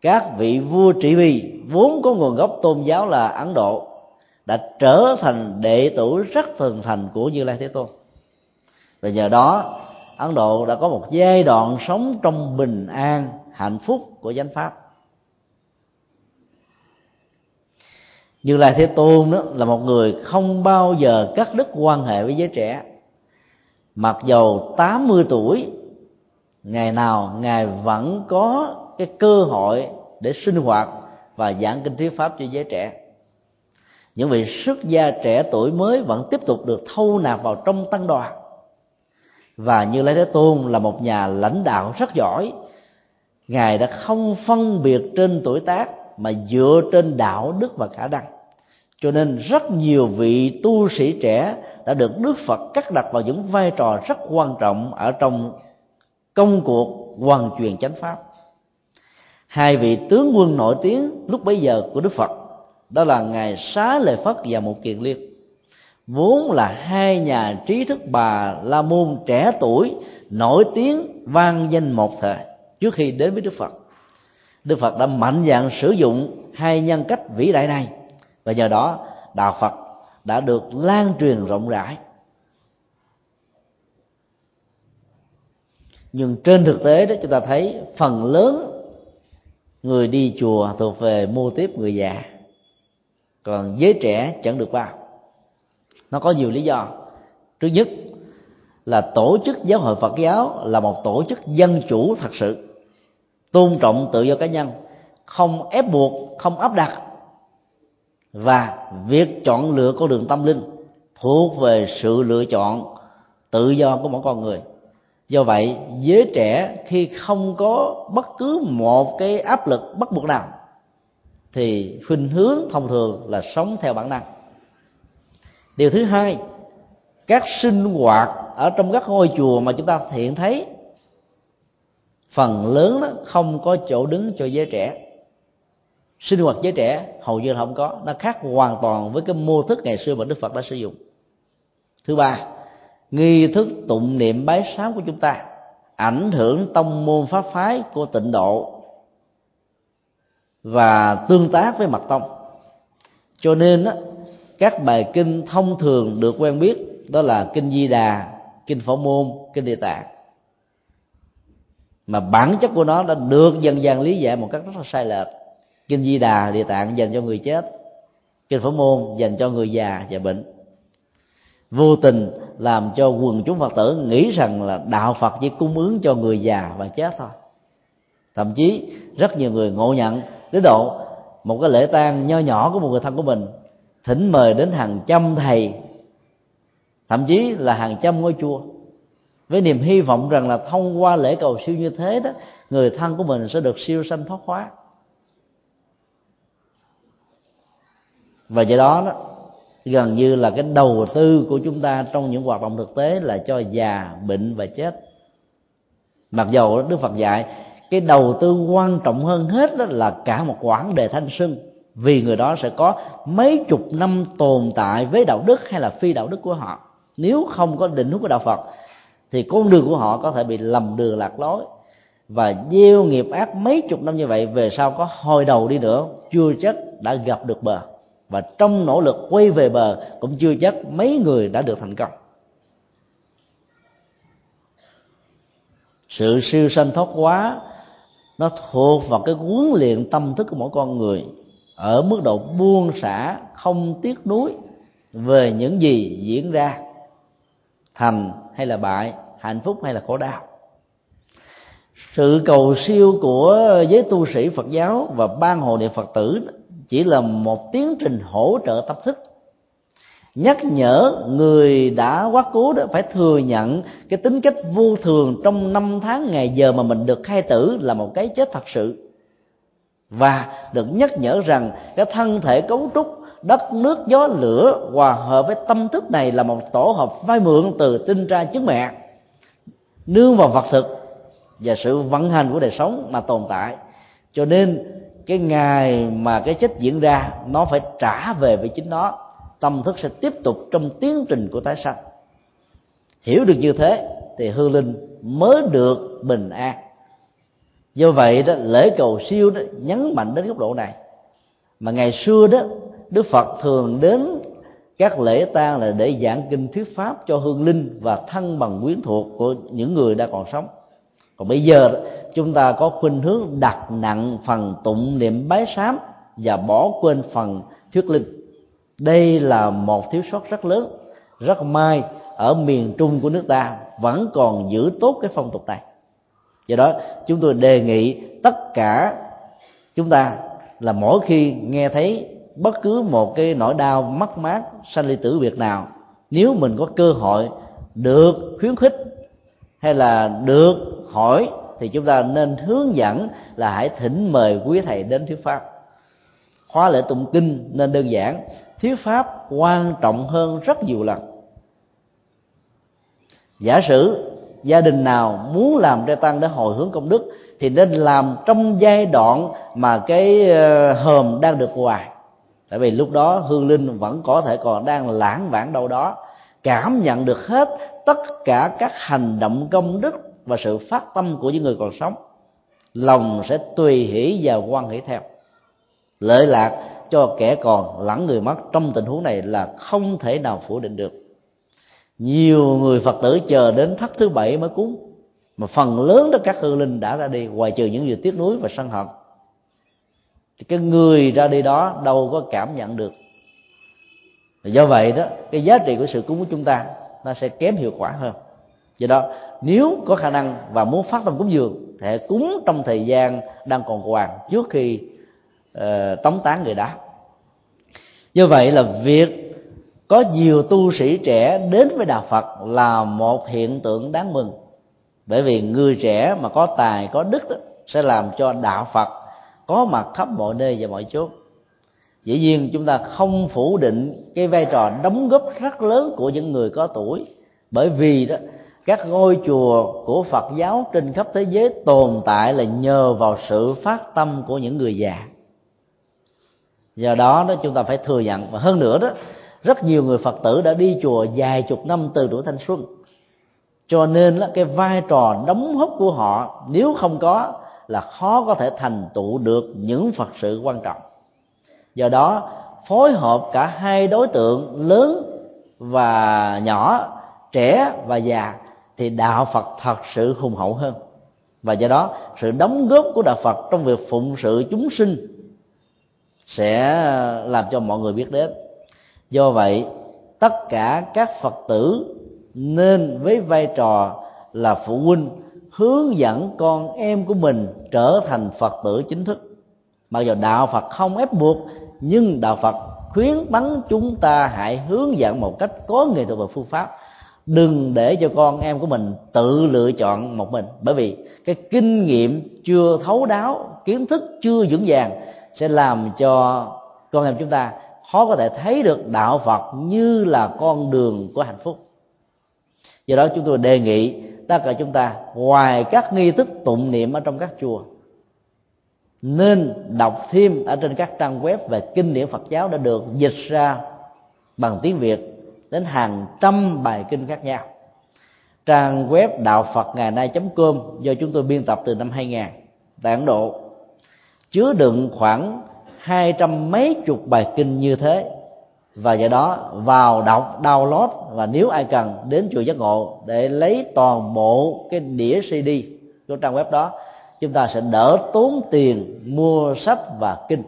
các vị vua trị vì vốn có nguồn gốc tôn giáo là Ấn Độ đã trở thành đệ tử rất thường thành của Như Lai Thế Tôn. Và nhờ đó Ấn Độ đã có một giai đoạn sống trong bình an, hạnh phúc của chánh pháp. Như lai thế tôn đó là một người không bao giờ cắt đứt quan hệ với giới trẻ. Mặc dầu 80 tuổi, ngày nào ngài vẫn có cái cơ hội để sinh hoạt và giảng kinh thuyết pháp cho giới trẻ. Những vị xuất gia trẻ tuổi mới vẫn tiếp tục được thâu nạp vào trong tăng đoàn. Và như lai thế tôn là một nhà lãnh đạo rất giỏi ngài đã không phân biệt trên tuổi tác, mà dựa trên đạo đức và khả năng. Cho nên rất nhiều vị tu sĩ trẻ đã được đức phật cắt đặt vào những vai trò rất quan trọng ở trong công cuộc hoàn truyền chánh pháp. Hai vị tướng quân nổi tiếng lúc bấy giờ của đức phật, đó là ngài xá lợi phất và một kiền liên. Vốn là hai nhà trí thức bà la môn trẻ tuổi, nổi tiếng vang danh một thời trước khi đến với đức phật. Đức phật đã mạnh dạn sử dụng hai nhân cách vĩ đại này, và nhờ đó đạo phật đã được lan truyền rộng rãi. Nhưng trên thực tế đó, chúng ta thấy phần lớn người đi chùa thuộc về mua tiếp người già, còn giới trẻ chẳng được vào. Nó có nhiều lý do. Thứ nhất là tổ chức giáo hội phật giáo là một tổ chức dân chủ thật sự tôn trọng tự do cá nhân, không ép buộc, không áp đặt. Và việc chọn lựa con đường tâm linh thuộc về sự lựa chọn tự do của mỗi con người. Do vậy, giới trẻ khi không có bất cứ một cái áp lực bắt buộc nào, thì khuynh hướng thông thường là sống theo bản năng. Điều thứ hai, các sinh hoạt ở trong các ngôi chùa mà chúng ta hiện thấy phần lớn đó không có chỗ đứng cho giới trẻ. Sinh hoạt giới trẻ hầu như là không có. Nó khác hoàn toàn với cái mô thức ngày xưa mà đức phật đã sử dụng. Thứ ba nghi thức tụng niệm bái sám của chúng ta ảnh hưởng tông môn pháp phái của tịnh độ và tương tác với mật tông. Cho nên đó, các bài kinh thông thường được quen biết đó là kinh di đà kinh phổ môn kinh địa tạng mà bản chất của nó đã được dần dần lý giải một cách rất là sai lệch. Kinh di đà, địa tạng dành cho người chết. Kinh phổ môn dành cho người già và bệnh. Vô tình làm cho quần chúng phật tử nghĩ rằng là đạo phật chỉ cung ứng cho người già và chết thôi. Thậm chí rất nhiều người ngộ nhận đến độ một cái lễ tang nho nhỏ của một người thân của mình thỉnh mời đến hàng trăm thầy, thậm chí là hàng trăm ngôi chùa với niềm hy vọng rằng là thông qua lễ cầu siêu như thế đó, người thân của mình sẽ được siêu sanh thoát hóa. Và do đó đó, gần như là cái đầu tư của chúng ta trong những hoạt động thực tế là cho già, bệnh và chết. Mặc dầu đức phật dạy, cái đầu tư quan trọng hơn hết đó là cả một quãng đề thanh xuân, vì người đó sẽ có mấy chục năm tồn tại với đạo đức hay là phi đạo đức của họ. Nếu không có định hướng của đạo phật thì con đường của họ có thể bị lầm đường lạc lối. Và gieo nghiệp ác mấy chục năm như vậy, về sau có hồi đầu đi nữa, chưa chắc đã gặp được bờ. Và trong nỗ lực quay về bờ, cũng chưa chắc mấy người đã được thành công. Sự siêu sanh thoát hóa, nó thuộc vào cái huấn luyện tâm thức của mỗi con người, ở mức độ buông xả, không tiếc nuối về những gì diễn ra, thành hay là bại hạnh phúc hay là khổ đau. Sự cầu siêu của giới tu sĩ phật giáo và ban hồ niệm phật tử chỉ là một tiến trình hỗ trợ tâm thức. Nhắc nhở người đã quá cố đó phải thừa nhận cái tính cách vô thường trong năm tháng ngày giờ mà mình được khai tử là một cái chết thật sự. Và được nhắc nhở rằng cái thân thể cấu trúc, đất nước, gió, lửa hòa hợp với tâm thức này là một tổ hợp vay mượn từ tinh tra chứng mẹ nương vào vật thực và sự vận hành của đời sống mà tồn tại. Cho nên cái ngày mà cái chết diễn ra, nó phải trả về với chính nó. Tâm thức sẽ tiếp tục trong tiến trình của tái sanh. Hiểu được như thế thì hư linh mới được bình an. Do vậy đó, lễ cầu siêu đó, nhấn mạnh đến góc độ này. Mà ngày xưa đó, đức phật thường đến các lễ tang là để giảng kinh thuyết pháp cho hương linh và thân bằng quyến thuộc của những người đã còn sống. Còn bây giờ, chúng ta có khuynh hướng đặt nặng phần tụng niệm bái sám và bỏ quên phần thuyết linh. Đây là một thiếu sót rất lớn. Rất may, ở miền trung của nước ta vẫn còn giữ tốt cái phong tục này. Do đó, chúng tôi đề nghị tất cả chúng ta là mỗi khi nghe thấy bất cứ một cái nỗi đau mất mát sanh ly tử việc nào, nếu mình có cơ hội được khuyến khích hay là được hỏi thì chúng ta nên hướng dẫn là hãy thỉnh mời quý thầy đến thuyết pháp. Khóa lễ tụng kinh nên đơn giản, thuyết pháp quan trọng hơn rất nhiều lần. Giả sử gia đình nào muốn làm trai tăng để hồi hướng công đức thì nên làm trong giai đoạn mà cái ờ, hòm đang được hoài tại vì lúc đó hương linh vẫn có thể còn đang lãng vãng đâu đó, cảm nhận được hết tất cả các hành động công đức và sự phát tâm của những người còn sống. Lòng sẽ tùy hỷ và quan hỷ theo. Lợi lạc cho kẻ còn lẫn người mất trong tình huống này là không thể nào phủ định được. Nhiều người phật tử chờ đến thất thứ bảy mới cúng, mà phần lớn đó các hương linh đã ra đi, ngoài trừ những người tiếc nuối và sân hận thì cái người ra đi đó đâu có cảm nhận được. Do vậy đó cái giá trị của sự cúng của chúng ta nó sẽ kém hiệu quả hơn. Do đó nếu có khả năng và muốn phát tâm cúng dường thì cúng trong thời gian đang còn hoàng trước khi uh, tống tán người đó. Do vậy là việc có nhiều tu sĩ trẻ đến với đạo phật là một hiện tượng đáng mừng. Bởi vì người trẻ mà có tài có đức đó, sẽ làm cho đạo phật có mặt khắp mọi nơi và mọi chốt dĩ nhiên, chúng ta không phủ định cái vai trò đóng góp rất lớn của những người có tuổi, bởi vì đó, các ngôi chùa của phật giáo trên khắp thế giới tồn tại là nhờ vào sự phát tâm của những người già. Do đó đó, chúng ta phải thừa nhận. Và hơn nữa đó, rất nhiều người phật tử đã đi chùa vài chục năm từ tuổi thanh xuân. Cho nên là cái vai trò đóng góp của họ, nếu không có là khó có thể thành tựu được những phật sự quan trọng. Do đó, phối hợp cả hai đối tượng lớn và nhỏ, trẻ và già thì đạo phật thật sự hùng hậu hơn. Và do đó, sự đóng góp của đạo phật trong việc phụng sự chúng sinh sẽ làm cho mọi người biết đến. Do vậy, tất cả các phật tử nên với vai trò là phụ huynh hướng dẫn con em của mình trở thành phật tử chính thức. Mặc dù đạo phật không ép buộc, nhưng đạo phật khuyến bắn chúng ta hãy hướng dẫn một cách có nghệ thuật và phương pháp. Đừng để cho con em của mình tự lựa chọn một mình. Bởi vì cái kinh nghiệm chưa thấu đáo, kiến thức chưa vững vàng sẽ làm cho con em chúng ta khó có thể thấy được đạo phật như là con đường của hạnh phúc. Do đó chúng tôi đề nghị tất cả chúng ta, ngoài các nghi thức tụng niệm ở trong các chùa, nên đọc thêm ở trên các trang web về kinh điển Phật giáo đã được dịch ra bằng tiếng Việt đến hàng trăm bài kinh khác nhau. Trang web đạo Phật ngày nay com do chúng tôi biên tập từ năm 2000 tại Ấn Độ, chứa đựng khoảng hai trăm mấy chục bài kinh như thế và do đó, vào đọc download và nếu ai cần đến chùa giác ngộ để lấy toàn bộ cái đĩa cd của trang web đó, chúng ta sẽ đỡ tốn tiền mua sách và kinh.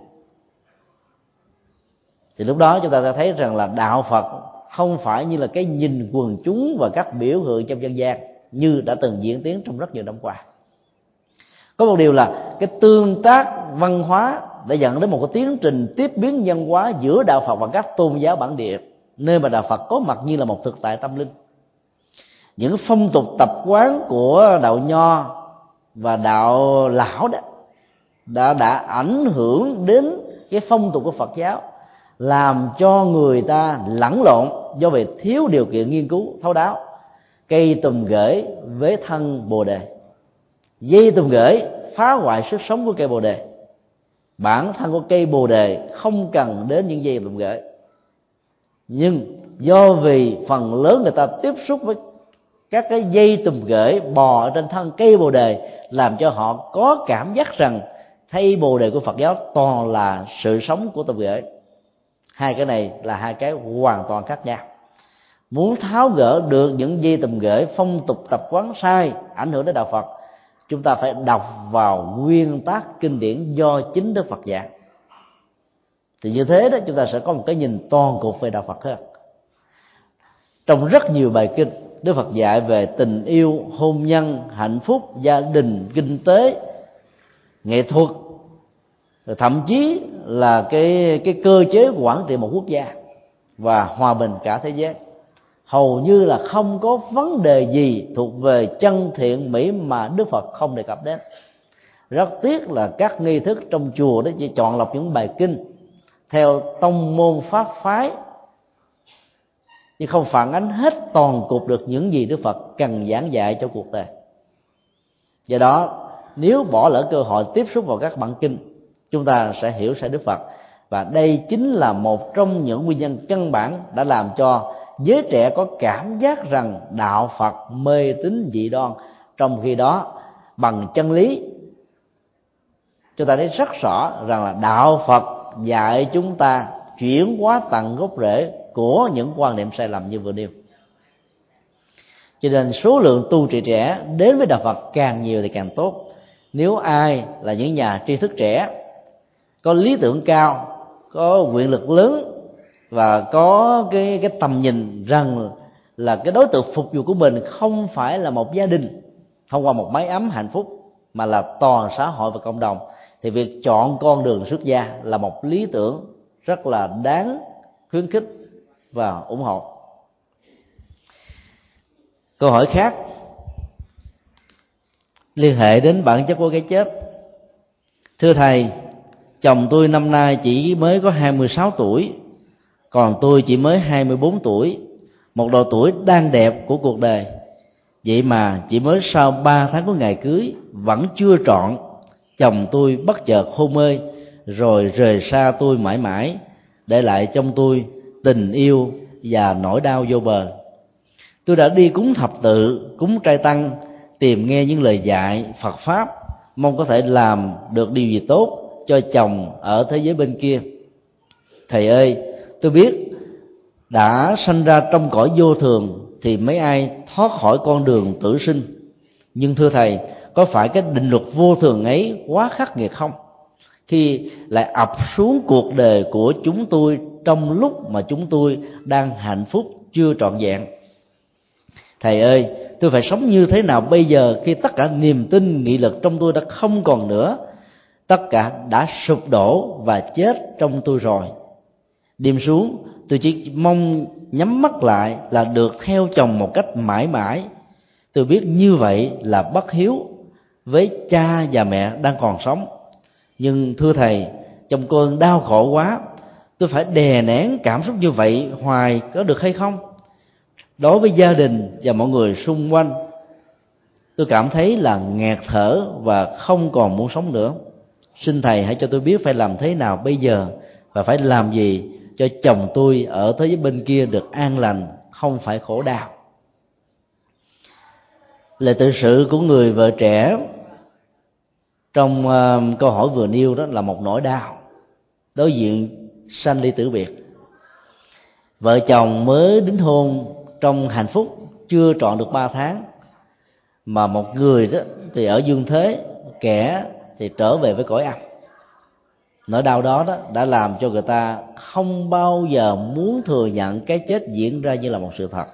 Thì lúc đó chúng ta sẽ thấy rằng là đạo phật không phải như là cái nhìn quần chúng và các biểu hiện trong dân gian như đã từng diễn tiến trong rất nhiều năm qua. Có một điều là cái tương tác văn hóa đã dẫn đến một cái tiến trình tiếp biến nhân hóa giữa đạo phật và các tôn giáo bản địa, nơi mà đạo phật có mặt như là một thực tại tâm linh. Những phong tục tập quán của đạo nho và đạo lão đó đã đã ảnh hưởng đến cái phong tục của phật giáo, làm cho người ta lẫn lộn do vì thiếu điều kiện nghiên cứu, thấu đáo cây tùm gửi với thân bồ đề. Dây tùm gửi phá hoại sức sống của cây bồ đề bản thân của cây bồ đề không cần đến những dây tùm gửi. Nhưng do vì phần lớn người ta tiếp xúc với các cái dây tùm gửi bò ở trên thân cây bồ đề làm cho họ có cảm giác rằng thay bồ đề của phật giáo toàn là sự sống của tùm gửi. Hai cái này là hai cái hoàn toàn khác nhau. Muốn tháo gỡ được những dây tùm gửi phong tục tập quán sai ảnh hưởng đến đạo phật chúng ta phải đọc vào nguyên tác kinh điển do chính đức phật dạy thì như thế đó, chúng ta sẽ có một cái nhìn toàn cục về đạo phật hơn. Trong rất nhiều bài kinh, đức phật dạy về tình yêu, hôn nhân, hạnh phúc, gia đình, kinh tế, nghệ thuật thậm chí là cái cái cơ chế quản trị một quốc gia và hòa bình cả thế giới hầu như là không có vấn đề gì thuộc về chân thiện mỹ mà đức phật không đề cập đến. Rất tiếc là các nghi thức trong chùa đó chỉ chọn lọc những bài kinh theo tông môn pháp phái, chứ không phản ánh hết toàn cục được những gì đức phật cần giảng dạy cho cuộc đời. Do đó, nếu bỏ lỡ cơ hội tiếp xúc vào các bản kinh, chúng ta sẽ hiểu sai đức phật. Và đây chính là một trong những nguyên nhân căn bản đã làm cho giới trẻ có cảm giác rằng đạo phật mê tín dị đoan. Trong khi đó, bằng chân lý, chúng ta thấy rất rõ rằng là đạo phật dạy chúng ta chuyển hóa tận gốc rễ của những quan niệm sai lầm như vừa nêu. Cho nên số lượng tu trì trẻ đến với đạo phật càng nhiều thì càng tốt. Nếu ai là những nhà tri thức trẻ, có lý tưởng cao, có quyền lực lớn và có cái cái tầm nhìn rằng là cái đối tượng phục vụ của mình không phải là một gia đình, thông qua một mái ấm hạnh phúc, mà là toàn xã hội và cộng đồng. Thì việc chọn con đường xuất gia là một lý tưởng rất là đáng khuyến khích và ủng hộ. Câu hỏi khác. Liên hệ đến bản chất của cái chết. Thưa thầy, chồng tôi năm nay chỉ mới có 26 tuổi còn tôi chỉ mới 24 tuổi, một độ tuổi đang đẹp của cuộc đời. Vậy mà chỉ mới sau 3 tháng của ngày cưới, vẫn chưa trọn. Chồng tôi bất chợt hôn mê, rồi rời xa tôi mãi mãi, để lại trong tôi tình yêu và nỗi đau vô bờ. Tôi đã đi cúng thập tự, cúng trai tăng, tìm nghe những lời dạy phật pháp, mong có thể làm được điều gì tốt cho chồng ở thế giới bên kia. Thầy ơi tôi biết đã sanh ra trong cõi vô thường thì mấy ai thoát khỏi con đường tử sinh. Nhưng thưa thầy, có phải cái định luật vô thường ấy quá khắc nghiệt không? Khi lại ập xuống cuộc đời của chúng tôi trong lúc mà chúng tôi đang hạnh phúc chưa trọn vẹn. Thầy ơi, tôi phải sống như thế nào bây giờ khi tất cả niềm tin, nghị lực trong tôi đã không còn nữa? Tất cả đã sụp đổ và chết trong tôi rồi đêm xuống, tôi chỉ mong nhắm mắt lại là được theo chồng một cách mãi mãi. Tôi biết như vậy là bất hiếu với cha và mẹ đang còn sống. Nhưng thưa thầy trong cơn đau khổ quá, tôi phải đè nén cảm xúc như vậy hoài có được hay không? Đối với gia đình và mọi người xung quanh, tôi cảm thấy là nghẹt thở và không còn muốn sống nữa. Xin thầy hãy cho tôi biết phải làm thế nào bây giờ và phải làm gì cho chồng tôi ở thế giới bên kia được an lành không phải khổ đau. Lời tự sự của người vợ trẻ trong uh, câu hỏi vừa nêu đó là một nỗi đau đối diện sanh ly tử biệt. Vợ chồng mới đính hôn trong hạnh phúc chưa trọn được ba tháng mà một người đó thì ở dương thế kẻ thì trở về với cõi âm nỗi đau đó đó đã làm cho người ta không bao giờ muốn thừa nhận cái chết diễn ra như là một sự thật.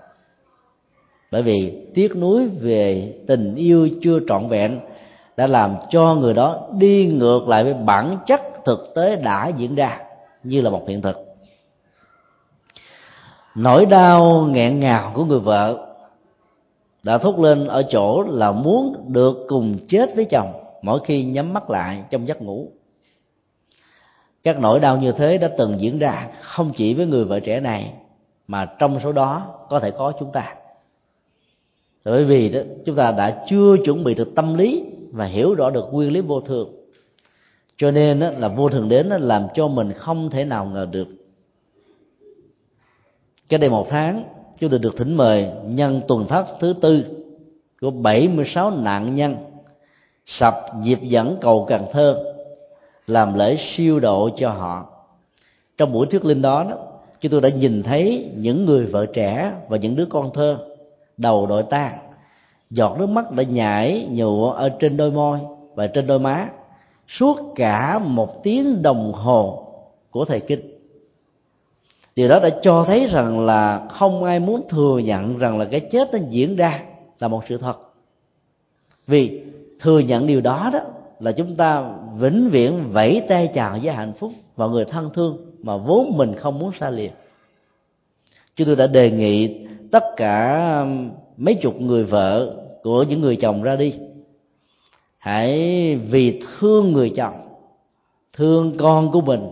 Bởi vì tiếc nuối về tình yêu chưa trọn vẹn đã làm cho người đó đi ngược lại với bản chất thực tế đã diễn ra như là một hiện thực. Nỗi đau nghẹn ngào của người vợ đã thốt lên ở chỗ là muốn được cùng chết với chồng mỗi khi nhắm mắt lại trong giấc ngủ các nỗi đau như thế đã từng diễn ra không chỉ với người vợ trẻ này mà trong số đó có thể có chúng ta. Bởi vì đó chúng ta đã chưa chuẩn bị được tâm lý và hiểu rõ được nguyên lý vô thường. Cho nên đó, là vô thường đến đó, làm cho mình không thể nào ngờ được. Cái đây một tháng chúng tôi được thỉnh mời nhân tuần thất thứ tư của 76 nạn nhân sập dịp dẫn cầu Cần Thơ làm lễ siêu độ cho họ. Trong buổi thuyết linh đó, đó chúng tôi đã nhìn thấy những người vợ trẻ và những đứa con thơ đầu đội tang, giọt nước mắt đã nhảy nhụa ở trên đôi môi và trên đôi má suốt cả một tiếng đồng hồ của thầy kinh. Điều đó đã cho thấy rằng là không ai muốn thừa nhận rằng là cái chết nó diễn ra là một sự thật. Vì thừa nhận điều đó đó là chúng ta vĩnh viễn vẫy tay chào với hạnh phúc và người thân thương mà vốn mình không muốn xa lìa. Chúng tôi đã đề nghị tất cả mấy chục người vợ của những người chồng ra đi, hãy vì thương người chồng, thương con của mình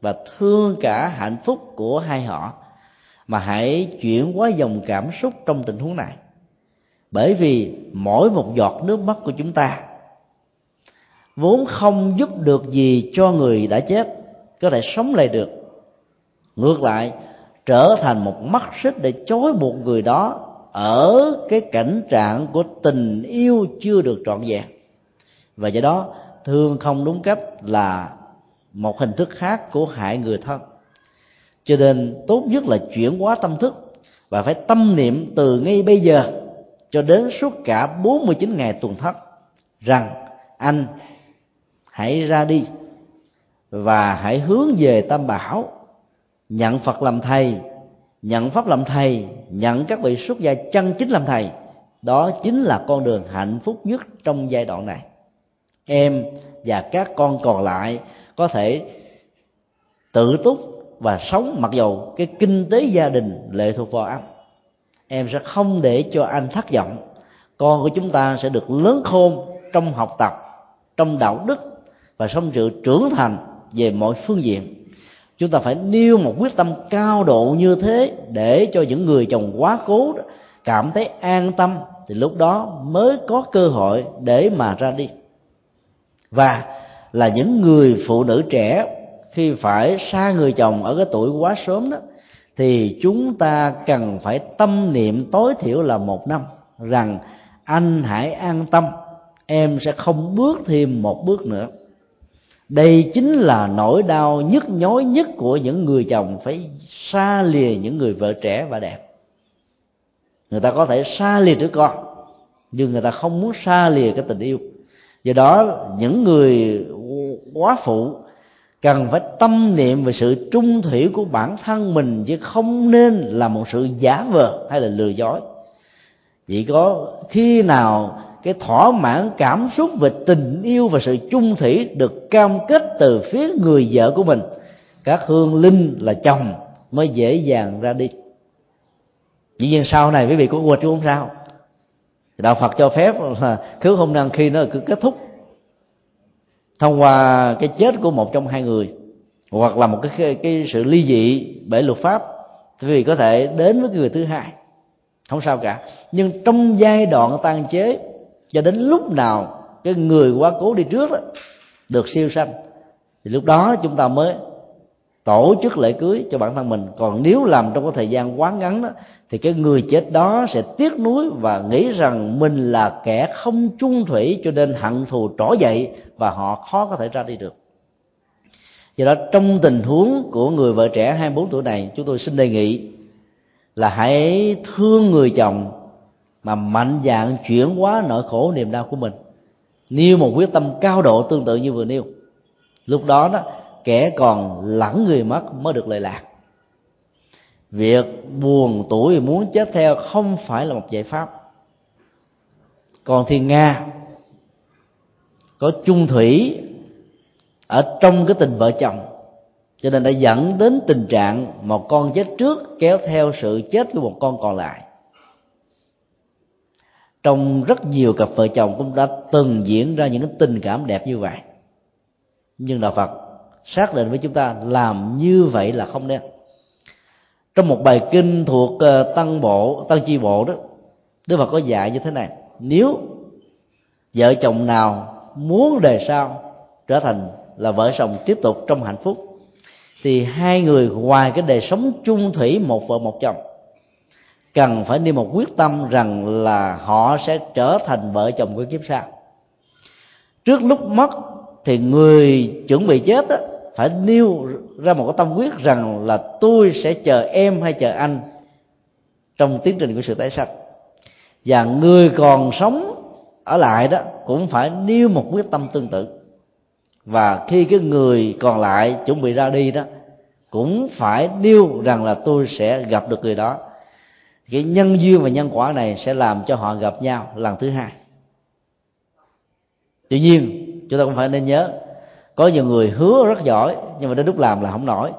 và thương cả hạnh phúc của hai họ mà hãy chuyển qua dòng cảm xúc trong tình huống này. Bởi vì mỗi một giọt nước mắt của chúng ta vốn không giúp được gì cho người đã chết, có thể sống lại được. Ngược lại, trở thành một mắt xích để chối buộc người đó ở cái cảnh trạng của tình yêu chưa được trọn vẹn. Và do đó, thương không đúng cách là một hình thức khác của hại người thân. Cho nên, tốt nhất là chuyển hóa tâm thức và phải tâm niệm từ ngay bây giờ cho đến suốt cả 49 ngày tuần thất, rằng anh hãy ra đi và hãy hướng về tam bảo. Nhận phật làm thầy, nhận pháp làm thầy, nhận các vị xuất gia chân chính làm thầy. Đó chính là con đường hạnh phúc nhất trong giai đoạn này. Em và các con còn lại có thể tự túc và sống mặc dầu cái kinh tế gia đình lệ thuộc vào anh. Em sẽ không để cho anh thất vọng. Con của chúng ta sẽ được lớn khôn trong học tập, trong đạo đức và sống sự trưởng thành về mọi phương diện. Chúng ta phải nêu một quyết tâm cao độ như thế để cho những người chồng quá cố cảm thấy an tâm thì lúc đó mới có cơ hội để mà ra đi. Và là những người phụ nữ trẻ, khi phải xa người chồng ở cái tuổi quá sớm đó, thì chúng ta cần phải tâm niệm tối thiểu là một năm rằng anh hãy an tâm, em sẽ không bước thêm một bước nữa đây chính là nỗi đau nhức nhối nhất của những người chồng phải xa lìa những người vợ trẻ và đẹp. Người ta có thể xa lìa đứa con, nhưng người ta không muốn xa lìa cái tình yêu. Do đó, những người quá phụ cần phải tâm niệm về sự trung thủy của bản thân mình, chứ không nên là một sự giả vờ hay là lừa dối. Chỉ có khi nào cái thỏa mãn cảm xúc về tình yêu và sự chung thủy được cam kết từ phía người vợ của mình. Các hương linh là chồng mới dễ dàng ra đi. Dĩ nhiên sau này quý vị có quên chứ không sao. Đạo phật cho phép là cứ hôn nhân khi nó cứ kết thúc. Thông qua cái chết của một trong hai người, hoặc là một cái cái sự ly dị bởi luật pháp, quý vị có thể đến với người thứ hai. Không sao cả. Nhưng trong giai đoạn tan chế cho đến lúc nào cái người quá cố đi trước đó, được siêu sanh thì lúc đó chúng ta mới tổ chức lễ cưới cho bản thân mình. Còn nếu làm trong cái thời gian quá ngắn đó thì cái người chết đó sẽ tiếc nuối và nghĩ rằng mình là kẻ không chung thủy cho nên hận thù trỗi dậy và họ khó có thể ra đi được. Do đó trong tình huống của người vợ trẻ 24 tuổi này chúng tôi xin đề nghị là hãy thương người chồng mà mạnh dạng chuyển hóa nỗi khổ niềm đau của mình. Nêu một quyết tâm cao độ tương tự như vừa nêu. Lúc đó đó, kẻ còn lẳng người mất mới được lợi lạc. Việc buồn tuổi muốn chết theo không phải là một giải pháp. Còn thiên nga có chung thủy ở trong cái tình vợ chồng, cho nên đã dẫn đến tình trạng một con chết trước kéo theo sự chết của một con còn lại trong rất nhiều cặp vợ chồng cũng đã từng diễn ra những tình cảm đẹp như vậy. Nhưng đạo phật xác định với chúng ta làm như vậy là không nên. Trong một bài kinh thuộc ờ, tăng bộ tăng chi bộ đó, đức phật có dạy như thế này. Nếu vợ chồng nào muốn đề sau trở thành là vợ chồng tiếp tục trong hạnh phúc, thì hai người ngoài cái đời sống chung thủy một vợ một chồng cần phải đi một quyết tâm rằng là họ sẽ trở thành vợ chồng của kiếp sau. Trước lúc mất thì người chuẩn bị chết đó, phải nêu ra một cái tâm quyết rằng là tôi sẽ chờ em hay chờ anh trong tiến trình của sự tái sanh. Và người còn sống ở lại đó cũng phải nêu một quyết tâm tương tự. Và khi cái người còn lại chuẩn bị ra đi đó cũng phải nêu rằng là tôi sẽ gặp được người đó cái nhân duyên và nhân quả này sẽ làm cho họ gặp nhau lần thứ hai. Tuy nhiên, chúng ta cũng phải nên nhớ, có nhiều người hứa rất giỏi, nhưng mà đến lúc làm là không nổi.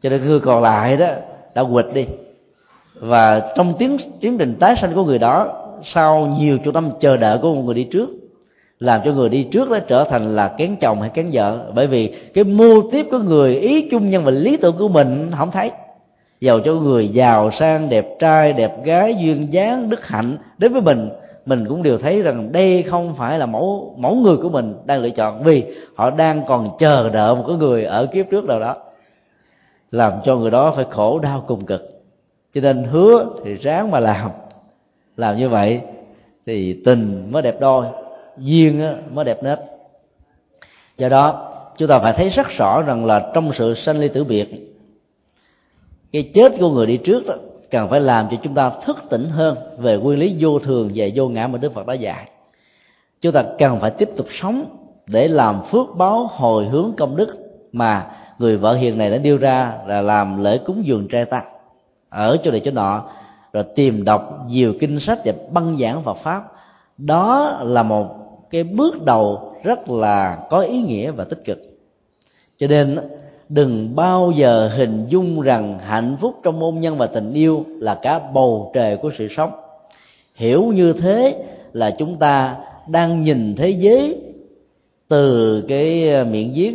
Cho nên người còn lại đó, đã quỵt đi. Và trong tiến tiến trình tái sanh của người đó, sau nhiều chỗ tâm chờ đợi của một người đi trước, làm cho người đi trước đó trở thành là kén chồng hay kén vợ. Bởi vì cái mô tiếp của người ý chung nhân và lý tưởng của mình không thấy giàu cho người giàu sang, đẹp trai, đẹp gái, duyên dáng, đức hạnh. Đến với mình mình cũng đều thấy rằng đây không phải là mẫu mẫu người của mình đang lựa chọn, vì họ đang còn chờ đợi một cái người ở kiếp trước nào đó, làm cho người đó phải khổ đau cùng cực. Cho nên hứa thì ráng mà làm. Làm như vậy thì tình mới đẹp đôi, duyên mới đẹp nết. Do đó, chúng ta phải thấy rất rõ rằng là trong sự sanh ly tử biệt cái chết của người đi trước đó cần phải làm cho chúng ta thức tỉnh hơn về nguyên lý vô thường và vô ngã mà đức phật đã dạy. Chúng ta cần phải tiếp tục sống để làm phước báo hồi hướng công đức mà người vợ hiền này đã đưa ra là làm lễ cúng dường trai tăng ở chỗ này chỗ nọ, rồi tìm đọc nhiều kinh sách và băng giảng Phật pháp. Đó là một cái bước đầu rất là có ý nghĩa và tích cực. Cho nên đừng bao giờ hình dung rằng hạnh phúc trong hôn nhân và tình yêu là cả bầu trời của sự sống. Hiểu như thế là chúng ta đang nhìn thế giới từ cái ờ, miệng giếng.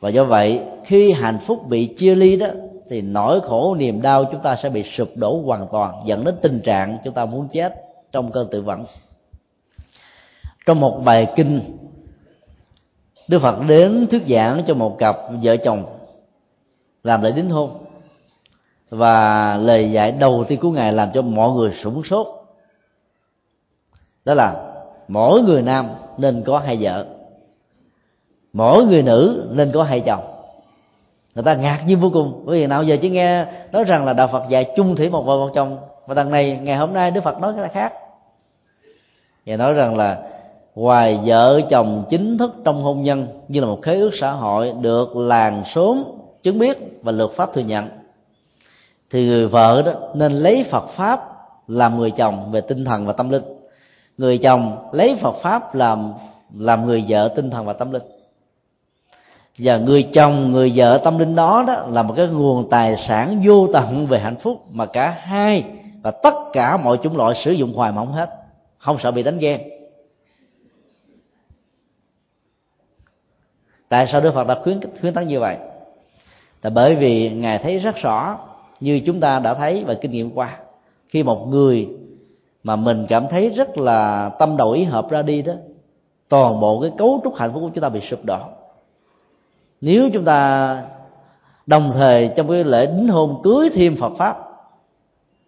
Và do vậy, khi hạnh phúc bị chia ly đó, thì nỗi khổ niềm đau chúng ta sẽ bị sụp đổ hoàn toàn, dẫn đến tình trạng chúng ta muốn chết trong cơn tự vẫn. Trong một bài kinh, đức phật đến thuyết giảng cho một cặp vợ chồng làm lễ đính hôn. Và lời dạy đầu tiên của ngài làm cho mọi người sửng sốt. Đó là, mỗi người nam nên có hai vợ. Mỗi người nữ nên có hai chồng. Người ta ngạc nhiên vô cùng. Bởi vì nào giờ chỉ nghe nói rằng là đạo phật dạy chung thủy một vợ một chồng. Và đằng này, ngày hôm nay đức phật nói cái là khác. Và nói rằng là ngoài vợ chồng chính thức trong hôn nhân như là một khế ước xã hội được làng xóm chứng biết và luật pháp thừa nhận. Thì người vợ đó nên lấy phật pháp làm người chồng về tinh thần và tâm linh. Người chồng lấy phật pháp làm làm người vợ tinh thần và tâm linh. Và người chồng, người vợ tâm linh đó đó là một cái nguồn tài sản vô tận về hạnh phúc mà cả hai và tất cả mọi chủng loại sử dụng hoài mộng hết, không sợ bị đánh ghen. Tại sao đức phật đã khuyến khuyến tấn như vậy? Là bởi vì ngài thấy rất rõ như chúng ta đã thấy và kinh nghiệm qua. Khi một người mà mình cảm thấy rất là tâm đầu ý hợp ra đi đó, toàn bộ cái cấu trúc hạnh phúc của chúng ta bị sụp đổ. Nếu chúng ta đồng thời trong cái lễ đính hôn cưới thêm Phật pháp,